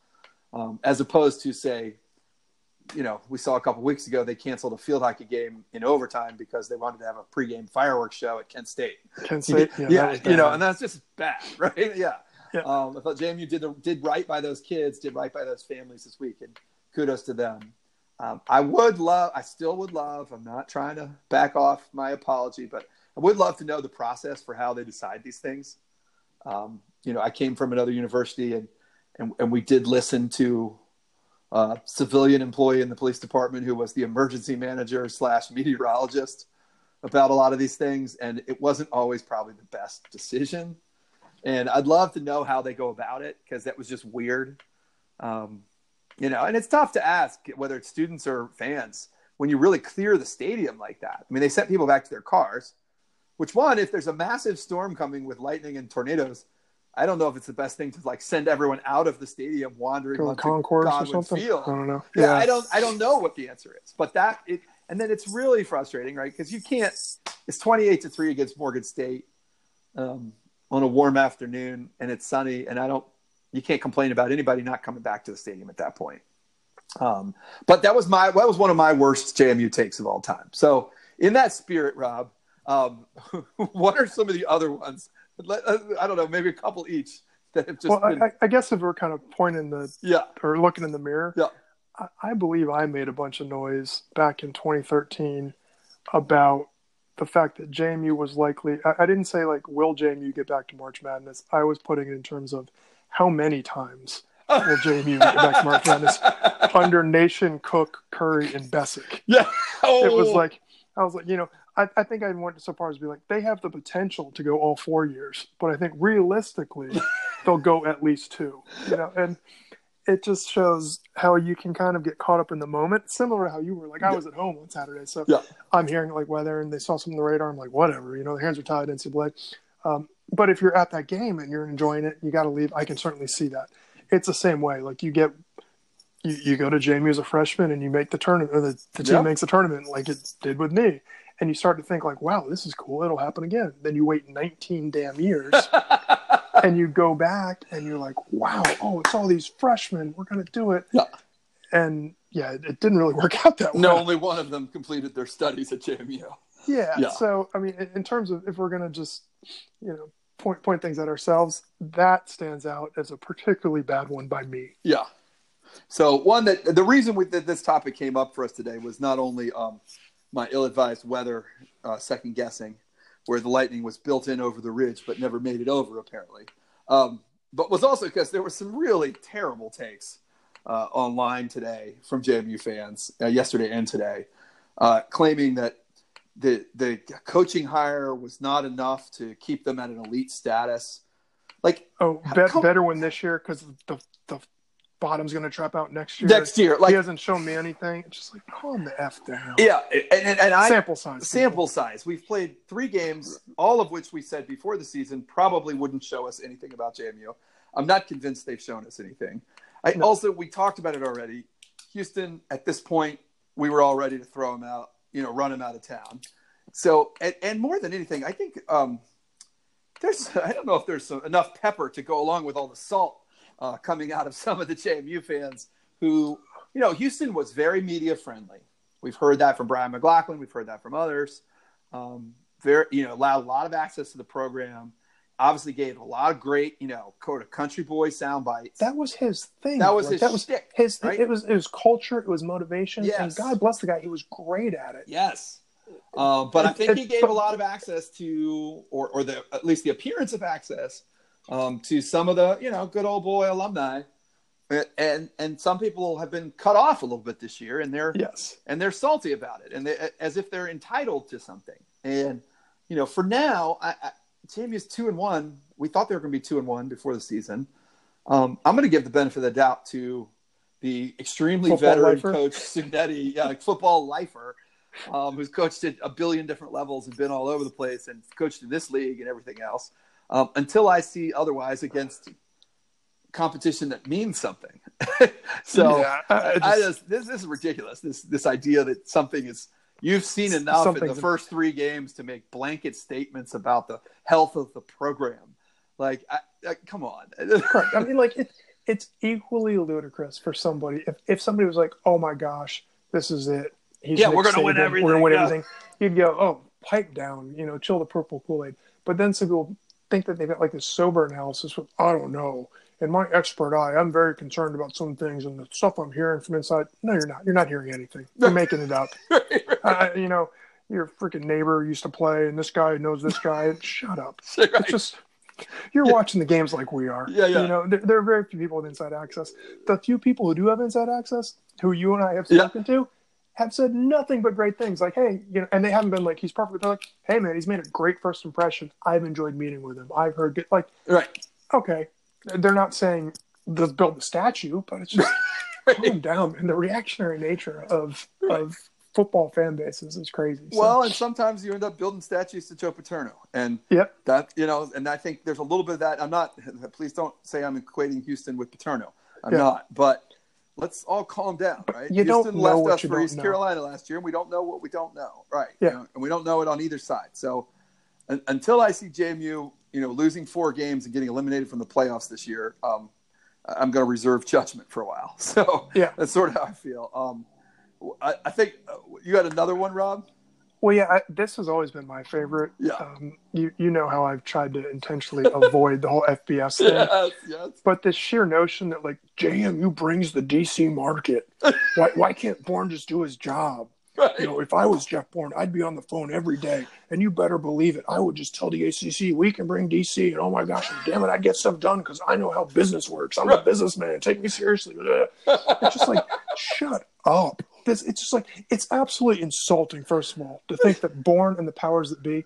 um, as opposed to say, you know, we saw a couple weeks ago they canceled a field hockey game in overtime because they wanted to have a pregame fireworks show at Kent State. Kent State, <laughs> yeah, yeah, you know, and that's just bad, <laughs> right? Yeah. Um, I thought JMU did the, did right by those kids, did right by those families this week, and kudos to them. Um, I would love, I still would love. I'm not trying to back off my apology, but I would love to know the process for how they decide these things. Um, you know, I came from another university, and and, and we did listen to a civilian employee in the police department who was the emergency manager slash meteorologist about a lot of these things, and it wasn't always probably the best decision. And I'd love to know how they go about it because that was just weird. Um, you know, and it's tough to ask whether it's students or fans when you really clear the stadium like that. I mean, they sent people back to their cars, which one, if there's a massive storm coming with lightning and tornadoes, I don't know if it's the best thing to like send everyone out of the stadium wandering onto concourse or something. Field. I don't know. Yeah, I don't I don't know what the answer is. But that it and then it's really frustrating, right? Because you can't it's 28 to 3 against Morgan State um, on a warm afternoon and it's sunny and I don't you can't complain about anybody not coming back to the stadium at that point. Um, but that was my that was one of my worst JMU takes of all time. So in that spirit, Rob, um, <laughs> what are some of the other ones? Let, uh, I don't know, maybe a couple each that have just Well, been I, I guess if we're kind of pointing the yeah or looking in the mirror, Yeah. I, I believe I made a bunch of noise back in 2013 about the fact that JMU was likely. I, I didn't say like, will JMU get back to March Madness? I was putting it in terms of how many times will JMU get back to March <laughs> Madness under Nation, Cooke, Curry, and Bessick. yeah. Oh. It was oh. like I was like, you know, I, I think I went so far as to be like, they have the potential to go all four years, but I think realistically, <laughs> they'll go at least two. You know, and it just shows how you can kind of get caught up in the moment, similar to how you were. Like I was at home on Saturday, so Yeah. I'm hearing like weather, and they saw something on the radar. I'm like, whatever, you know, the hands are tied, NCAA. Um, but if you're at that game and you're enjoying it, you got to leave. I can certainly see that. It's the same way. Like you get, you, you go to JMU as a freshman and you make the tournament, or the, the team Yeah. makes the tournament like it did with me. And you start to think like, wow, this is cool. It'll happen again. Then you wait 19 damn years <laughs> and you go back and you're like, wow, oh, it's all these freshmen. We're going to do it. Yeah. And yeah, it, didn't really <laughs> work out that well. No, only one of them completed their studies at JMU. Yeah. Yeah. So, I mean, in, in terms of if we're going to just, you know, point point things at ourselves, that stands out as a particularly bad one by me. Yeah. So one that the reason we, that this topic came up for us today was not only um, my ill-advised weather uh, second guessing, where the lightning was built in over the ridge but never made it over apparently, um, but was also because there were some really terrible takes uh, online today from JMU fans uh, yesterday and today, uh, claiming that the the coaching hire was not enough to keep them at an elite status. Like Oh, bet, come- better one this year because the the bottom's going to trap out next year. next year, like he hasn't shown me anything. It's just like calm the f down. yeah, and, and, and I Sample size. sample size. We've played three games, all of which we said before the season probably wouldn't show us anything about JMU. I'm not convinced they've shown us anything. I No. also we talked about it already. Houston, at this point, we were all ready to throw him out, you know, run him out of town. So, and, and more than anything, I think um, there's I don't know if there's some, enough pepper to go along with all the salt uh, coming out of <laughs> some of the JMU fans who, you know, Houston was very media friendly. We've heard that from Brian McLaughlin. We've heard that from others. Um, very, you know, allowed a lot of access to the program. Obviously, gave a lot of great, you know, quote a country boy sound bites. That was his thing. That was Like, his that was shtick, his. right? It was it was culture. It was motivation. Yes. And God bless the guy. He was great at it. Yes. Um, but I think he gave a lot of access to, or, or the at least the appearance of access um, to some of the, you know, good old boy alumni, and, and some people have been cut off a little bit this year, and they're Yes. and they're salty about it, and they, as if they're entitled to something. And you know, for now, I, I, two and one. We thought they were going to be two and one before the season. Um, I'm going to give the benefit of the doubt to the extremely Football veteran lifer? coach Cignetti, <laughs> yeah, football lifer, um, who's coached at a billion different levels and been all over the place and coached in this league and everything else. Um, until I see otherwise against competition that means something. <laughs> so Yeah, I- I I just- just this, this is ridiculous. This this idea that something is you've seen enough in the first three games to make blanket statements about the health of the program. Like, I, I, come on. <laughs> Correct. I mean, like it, it's equally ludicrous for somebody if if somebody was like, "Oh my gosh, this is it. He's Yeah, we're gonna win Saban. We're everything, gonna win yeah. everything." You'd go, "Oh, pipe down. You know, chill the purple Kool Aid." But then some people think that they've got like this sober analysis with, "I don't know." In my expert eye, I'm very concerned about some things and the stuff I'm hearing from inside. No, you're not. You're not hearing anything. You're <laughs> making it up. Uh, you know, your freaking neighbor used to play, and this guy knows this guy. <laughs> Shut up. <laughs> Right. It's just you're watching the games like we are. Yeah, yeah. You know, there, there are very few people with inside access. The few people who do have inside access, who you and I have Yeah. spoken to, have said nothing but great things. Like, hey, you know, and they haven't been like, he's perfect. They're like, hey, man, he's made a great first impression. I've enjoyed meeting with him. I've heard good. Like, right. okay, they're not saying let's build the statue, but it's just <laughs> calm down. And the reactionary nature of of football fan bases is crazy. So, Well, and sometimes you end up building statues to Joe Paterno, and yep, that you know, and I think there's a little bit of that. I'm not. <laughs> Please don't say I'm equating Houston with Paterno. I'm Yeah. not. But let's all calm down, right? you Houston left us for East know. Carolina last year, and we don't know what we don't know, right? Yeah. You know, and we don't know it on either side. So un- until I see JMU, you know, losing four games and getting eliminated from the playoffs this year, um, I'm going to reserve judgment for a while. <laughs> So Yeah. that's sort of how I feel. Um, I, I think uh, you had another one, Rob. Well, yeah, I, this has always been my favorite. Yeah. Um, you you know how I've tried to intentionally avoid the whole FBS thing, <laughs> Yes, yes. but this sheer notion that like JMU brings the DC market. Why why can't Bourne just do his job? <laughs> Right. You know, if I was Jeff Bourne, I'd be on the phone every day, and you better believe it. I would just tell the ACC we can bring DC, and oh my gosh, damn it, I'd get stuff done because I know how business works. I'm a businessman. Take me seriously. <laughs> It's just like shut up. This it's just like it's absolutely insulting. First of all, to think that Bourne and the powers that be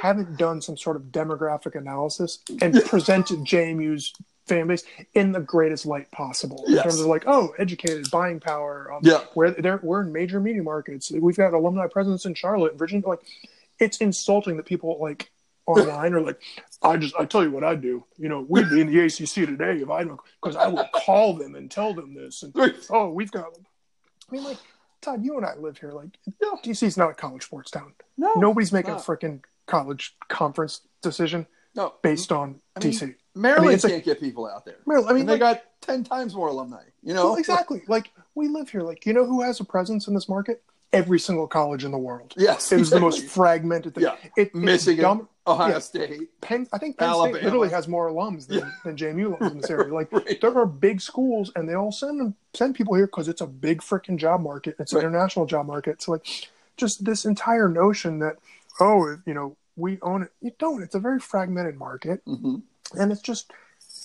haven't done some sort of demographic analysis and presented JMU's fan base in the greatest light possible in Yes. terms of like, oh, educated, buying power. Um, Yeah. where they're we're in major media markets. We've got alumni presence in Charlotte and Virginia. Like, it's insulting that people like online are like, I just I tell you what I do. You know, we'd be in the ACC today if I don't because I would call them and tell them this. And oh, we've got. I mean, like Todd, you and I live here. Like Yeah. DC's not a college sports town. No, Nobody's making a freaking college conference decision no. based on I mean, DC. Maryland I mean, can't get people out there. Maryland, I mean, and they like, got ten times more alumni. You know well, exactly. Like we live here. Like you know who has a presence in this market? Every single college in the world. Yes, it It is the most fragmented thing. Yeah. It, it's Michigan, dumb- Ohio yeah. State. Penn, I think Penn Alabama. State literally has more alums than, Yeah. than JMU alums in this area. <laughs> Like Right. there are big schools, and they all send send people here because it's a big freaking job market. It's an international job market. So like, just this entire notion that oh, you know, we own it. You don't. It's a very fragmented market, hmm and it's just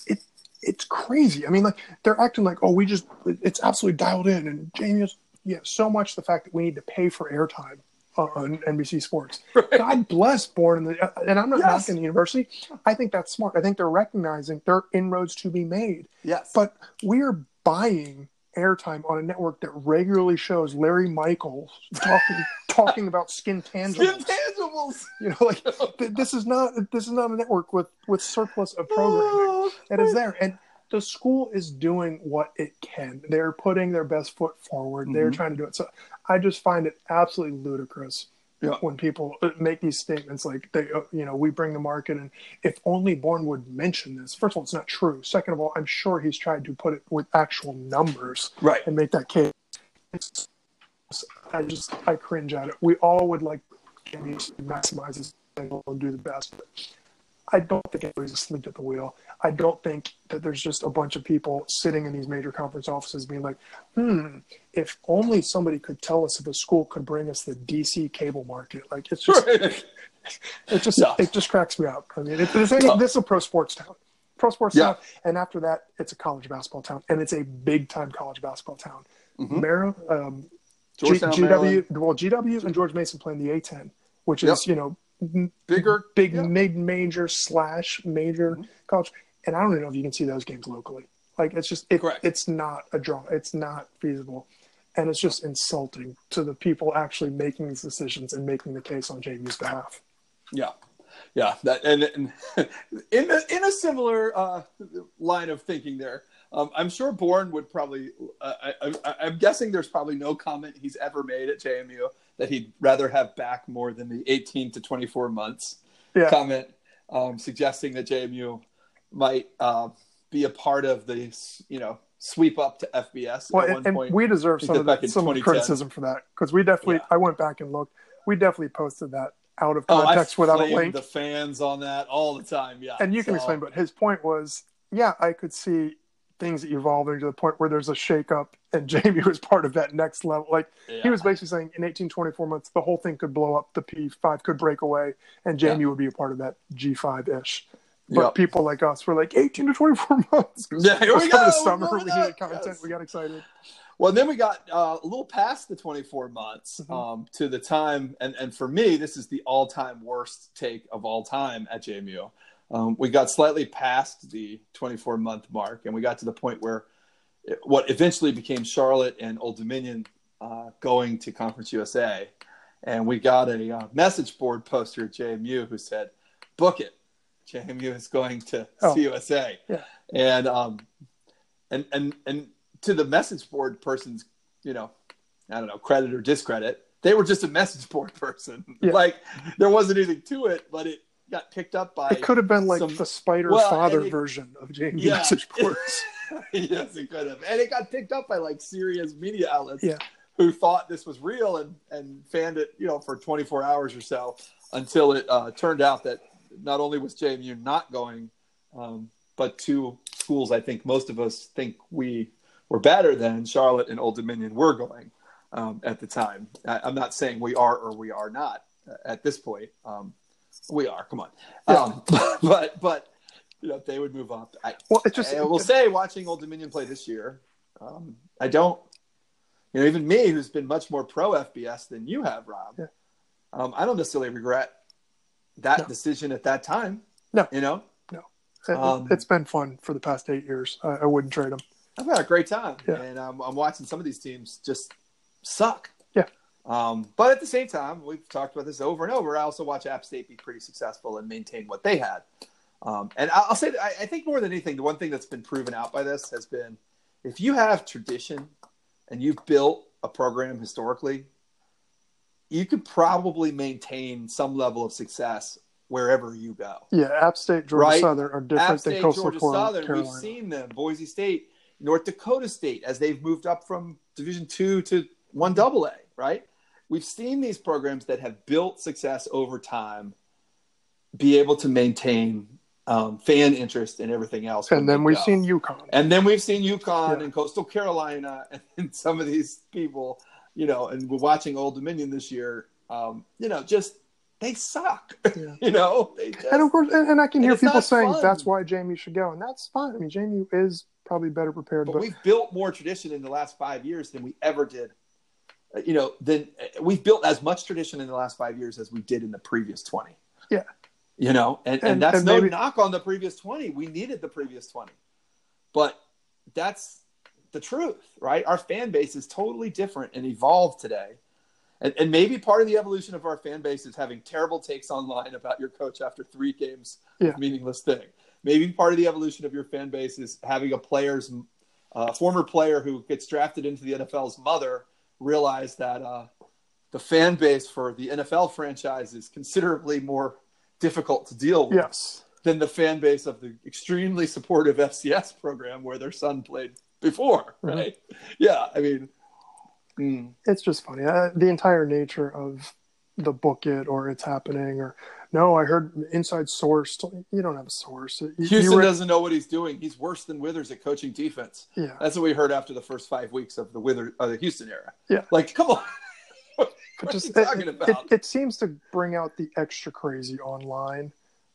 it it's crazy. I mean, like they're acting like oh, we just it's absolutely dialed in, and JMU's yeah, so much the fact that we need to pay for airtime Uh, on NBC Sports. <laughs> God bless Bourne in the uh, and I'm not Yes. knocking the university. I think that's smart. I think they're recognizing there are inroads to be made. Yes, But we are buying airtime on a network that regularly shows Larry Michaels talking <laughs> talking about skin tangibles. intangibles. <laughs> You know, like th- this is not this is not a network with with surplus of programming. Oh, It is there, and the school is doing what it can. They're putting their best foot forward. They're Mhm. trying to do it. So I just find it absolutely ludicrous Yeah. when people uh, make these statements like they, uh, you know, we bring the market, and if only Bourne would mention this. First of all, it's not true. Second of all, I'm sure he's tried to put it with actual numbers Right. and make that case. It's, I just I cringe at it. We all would like to maximize this and do the best. But I don't think anybody's asleep at the wheel. I don't think that there's just a bunch of people sitting in these major conference offices being like, hmm, if only somebody could tell us if a school could bring us the DC cable market. Like it's just Right. <laughs> it just Yeah. it just cracks me up. I mean, it, this, Yeah. this is a pro sports town, pro sports Yeah. town, and after that, it's a college basketball town, and it's a big time college basketball town. Mhm. Maryland, um, G, GW, well, GW and George Mason playing the A10, which Yep. is you know Bigger, big yeah. mid major slash major Mhm. college, and I don't even know if you can see those games locally. Like it's just it, it's not a draw. It's not feasible. And it's just insulting to the people actually making these decisions and making the case on JMU's behalf. Yeah, yeah. That and, and <laughs> in a, in a similar uh, line of thinking, there, um, I'm sure Bourne would probably. Uh, I, I, I'm guessing there's probably no comment he's ever made at JMU that he'd rather have back more than the 18 to 24 months Yeah. comment, um, suggesting that JMU might uh, be a part of the you know sweep up to FBS Well, at and, one and point. we deserve some of that, some criticism for that because we definitely. Yeah. I went back and looked. We definitely posted that out of oh, context without a link, the fans on that all the time. Yeah, and you can So- explain. But his point was, yeah, I could see things evolving to the point where there's a shakeup, and <laughs> JMU was part of that next level. Like he was basically saying, in 18, 24 months, the whole thing could blow up. The P5 could break away, and JMU would be a part of that G5 ish. But Yep. people like us were like 18 to 24 <laughs> months. Yeah, here It was we go. the summer. We needed content. Yes. We got excited. Well, then we got uh, a little past the 24 months Mhm. um, to the time, and, and for me, this is the all time worst take of all time at JMU. Um, we got slightly past the 24 month mark, and we got to the point where it, what eventually became Charlotte and Old Dominion uh, going to Conference USA. And we got a uh, message board poster at JMU who said, Book it. JMU is going to Oh. CUSA. Yeah. And, um, and, and, and to the message board person's, you know, I don't know, credit or discredit, they were just a message board person. <laughs> Yeah. Like there wasn't anything to it, but it got picked up by It could have been like some- the Spider Well, Father it- version of JMU Yeah. message boards. <laughs> yes, it could have. And it got picked up by like serious media outlets Yeah. who thought this was real and, and fanned it, you know, for 24 hours or so until it uh, turned out that not only was JMU not going, um, but two schools I think most of us think we were better than Charlotte and Old Dominion were going um, at the time. I, I'm not saying we are or we are not uh, at this point. Um, we are. Come on. Um, <laughs> but but you know they would move up. I, Well, it's just I will say, watching Old Dominion play this year, um, I don't, you know, even me, who's been much more pro FBS than you have, Rob, Yeah. um, I don't necessarily regret that No. decision at that time. No. You know, no. it, um, has been fun for the past eight years. I, I wouldn't trade them. I've had a great time, Yeah. and um, I'm watching some of these teams just suck. Um, but at the same time, we've talked about this over and over. I also watch App State be pretty successful and maintain what they had. Um, and I'll say, that I, I think more than anything, the one thing that's been proven out by this has been if you have tradition and you've built a program historically, you could probably maintain some level of success wherever you go. Yeah, App State, Georgia Right. Southern are different App State, than Coastal Georgia Florida, Southern, Carolina. we've seen them. Boise State, North Dakota State, as they've moved up from Division two to one double A, right? We've seen these programs that have built success over time be able to maintain um, fan interest and everything else. and then we've go. seen UConn. And then we've seen UConn Yeah. and Coastal Carolina <laughs> and some of these people, you know, and we're watching Old Dominion this year. Um, you know, just they suck. <laughs> Yeah. you know, they just, And of course, and, and I can hear people saying fun. that's why JMU should go, and that's fine. I mean, JMU is probably better prepared, but but, we've built more tradition in the last five years than we ever did. Uh, You know, then uh, we've built as much tradition in the last five years as we did in the previous twenty. Yeah. You know, and, and, And- that's and no maybe- knock on the previous twenty. We needed the previous twenty, but that's the truth, right? Our fan base is totally different and evolved today. And, and maybe part of the evolution of our fan base is having terrible takes online about your coach after three games Yeah. meaningless thing. Maybe part of the evolution of your fan base is having a player's uh, former player who gets drafted into the NFL's mother realize that uh, the fan base for the NFL franchise is considerably more difficult to deal with yes, than the fan base of the extremely supportive FCS program where their son played before, Mhm. right? Yeah, I mean, mm, it's just funny. Uh, the entire nature of the book it or it's happening or no, I heard inside source. You don't have a source. You- you Houston re- doesn't know what he's doing. He's worse than Withers at coaching defense. yeah, That's what we heard after the first five weeks of the Wither, uh, the Houston era. Yeah. like come on. <laughs> what just are you it, talking it, about? it, it seems to bring out the extra crazy online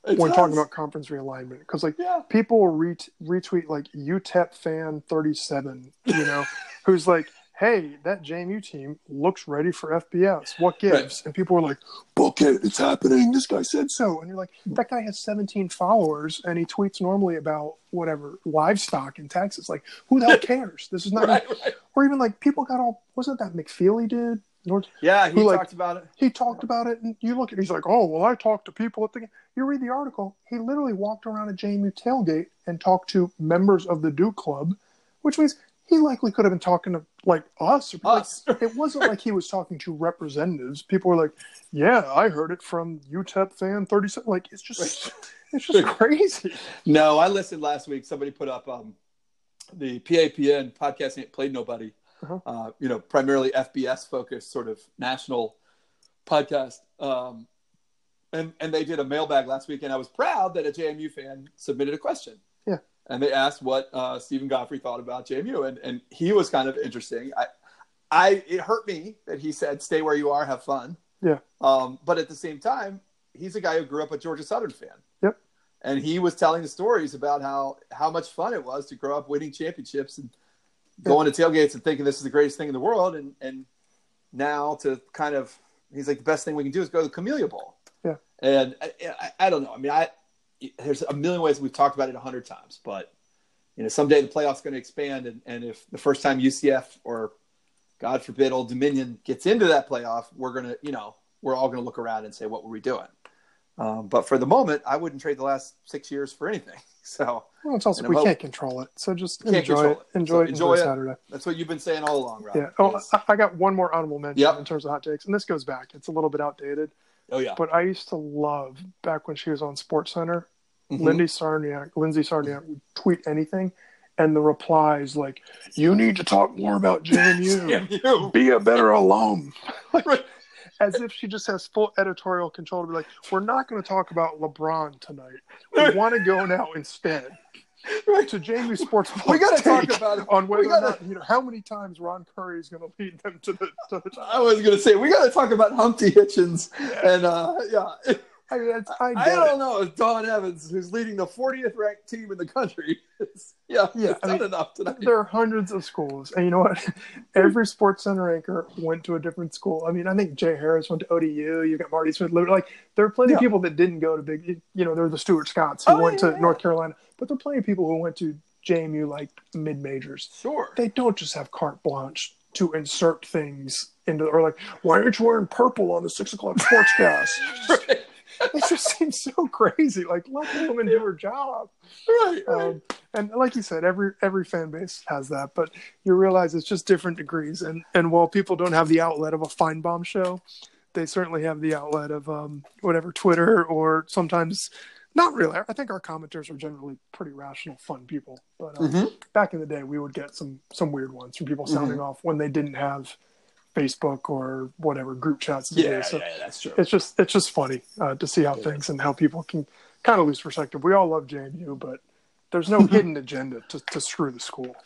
It when does. talking about conference realignment because like yeah, people ret- retweet like UTEP fan 37, you know, <laughs> who's like, hey, that JMU team looks ready for FBS. What gives? And people were like, book it. It's happening. This guy said so. And you're like, that guy has 17 followers and he tweets normally about whatever livestock in Texas. Like, who the hell <laughs> cares? This is not, right, right. or even like people got all, wasn't that McFeely dude? North, Yeah, he Who, like- talked about it. he talked about it, and you look at, he's like, oh, well, I talked to people at the. You read the article. He literally walked around a JMU tailgate and talked to members of the Duke Club, which means he likely could have been talking to like us. Or, like, it wasn't like he was talking to representatives. People were like, yeah, I heard it from UTEP fan thirty seven. Like it's just, <laughs> it's just crazy. No, I listened last week. Somebody put up um, the PAPN podcast ain't played nobody. Uh-huh. Uh, you know, primarily FBS focused sort of national podcast. Um, and and they did a mailbag last week, and I was proud that a JMU fan submitted a question. And they asked what uh, Steven Godfrey thought about JMU, and and he was kind of interesting. I, I it hurt me that he said, "Stay where you are, have fun." Yeah. Um, but at the same time, he's a guy who grew up a Georgia Southern fan Yep. and he was telling the stories about how how much fun it was to grow up winning championships and going to tailgates and thinking this is the greatest thing in the world and and now to kind of he's like the best thing we can do is go to the Camellia Bowl. Yeah. And I, I, I don't know. I mean, I there's a million ways we've talked about it a hundred times, but you know, someday the playoffs going to expand, and, and if the first time UCF or God forbid Old Dominion gets into that playoff, we're gonna, you know, we're all gonna look around and say, what were we doing? Um, but for the moment, I wouldn't trade the last six years for anything. <laughs> So Well, it's also we about- can't control it, so just enjoy it. it. Enjoy So it. Enjoy, it. Saturday. that's what you've been saying all along, Rob. Yeah. Oh, I got one more honorable mention Yep. in terms of hot takes, and this goes back. It's a little bit outdated. oh yeah. But I used to love back when she was on Sports Center. Mhm. Lindsay Czarniak, Lindsay Czarniak would tweet anything, and the replies like, "You need to talk more about JMU. JMU. <laughs> Be a better alum." <laughs> Right. As if she just has full editorial control to be like, "We're not going to talk about LeBron tonight. We want to go now instead Right. to JMU Sports. <laughs> We got to talk about it. on whether gotta, or not you know how many times Ron Curry is going to lead them to the. To the I was going to say we got to talk about Humpty Hitchens and uh, yeah. I, mean, it's, I, I don't it. know. It's Don Evans who's leading the 40th ranked team in the country. It's, yeah, Yeah, I mean, enough tonight. There are hundreds of schools, and you know what? <laughs> Every Sports Center anchor went to a different school. I mean, I think Jay Harris went to ODU. You've got Marty Smith. Like, there are plenty Yeah. of people that didn't go to big. You know, there are the Stuart Scotts who Oh, went yeah, to. North Carolina, but there are plenty of people who went to JMU like mid majors. Sure. They don't just have carte blanche to insert things into or like why aren't you wearing purple on the six o'clock sportscast <laughs> it just <laughs> seems so crazy. Like let the woman do her job. Right, right. um, and like you said every every fan base has that but you realize it's just different degrees. And and while people don't have the outlet of a fine bomb show they certainly have the outlet of um, whatever twitter or sometimes not really. I think our commenters are generally pretty rational fun people. But um, Mhm. back in the day we would get some some weird ones from people sounding off when they didn't have facebook or whatever group chats to do. Yeah, so yeah, that's true. it's just it's just funny uh, to see how Yeah. things and how people can kind of lose perspective we all love jmu but there's no <laughs> hidden agenda to, to screw the school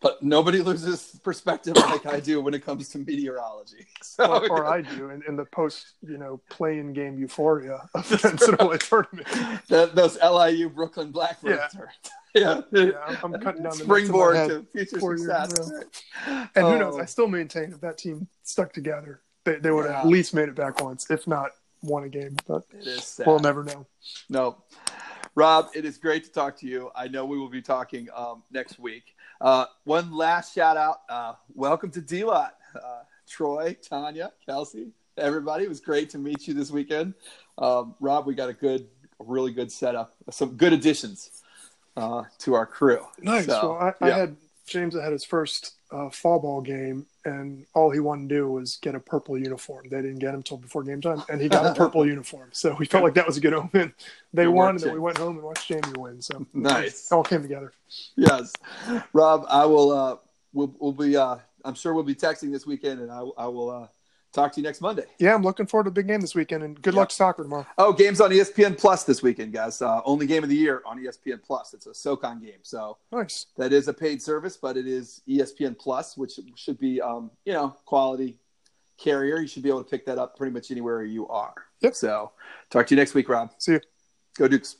But nobody loses perspective like I do when it comes to meteorology. <laughs> So, or, or i do in, in the post you know playing game euphoria of the ncaa tournament the, those LIU Brooklyn Blackbirds Yeah. <laughs> yeah, yeah i'm, I'm cutting down the springboard notes my head. to future success. And who Oh. knows? I still maintain if that team stuck together, they, they would have Yeah. at least made it back once, if not won a game. But It is sad. we'll never know. No. Rob, it is great to talk to you. I know we will be talking um, next week. Uh, one last shout out. Uh, welcome to D Lot. Uh, Troy, Tanya, Kelsey, everybody. It was great to meet you this weekend. Um, Rob, we got a good, a really good setup, some good additions uh, to our crew. Nice. So, well, I, I had James that had his first uh, fall ball game, and all he wanted to do was get a purple uniform. They didn't get him till before game time, and he got a <laughs> purple uniform. So we felt like that was a good omen. They won, and then we went home and watched JMU win. So Nice. it all came together. Yes, Rob, I will. Uh, we'll, we'll be. Uh, I'm sure we'll be texting this weekend, and I, I will uh, talk to you next Monday. Yeah, I'm looking forward to the big game this weekend, and good Yeah. luck to soccer tomorrow. Oh, games on ESPN Plus this weekend, guys. Uh, only game of the year on ESPN Plus. It's a SoCon game, so Nice. that is a paid service, but it is ESPN Plus, which should be, um, you know, quality carrier. You should be able to pick that up pretty much anywhere you are. Yep. So, talk to you next week, Rob. See you. Go Dukes.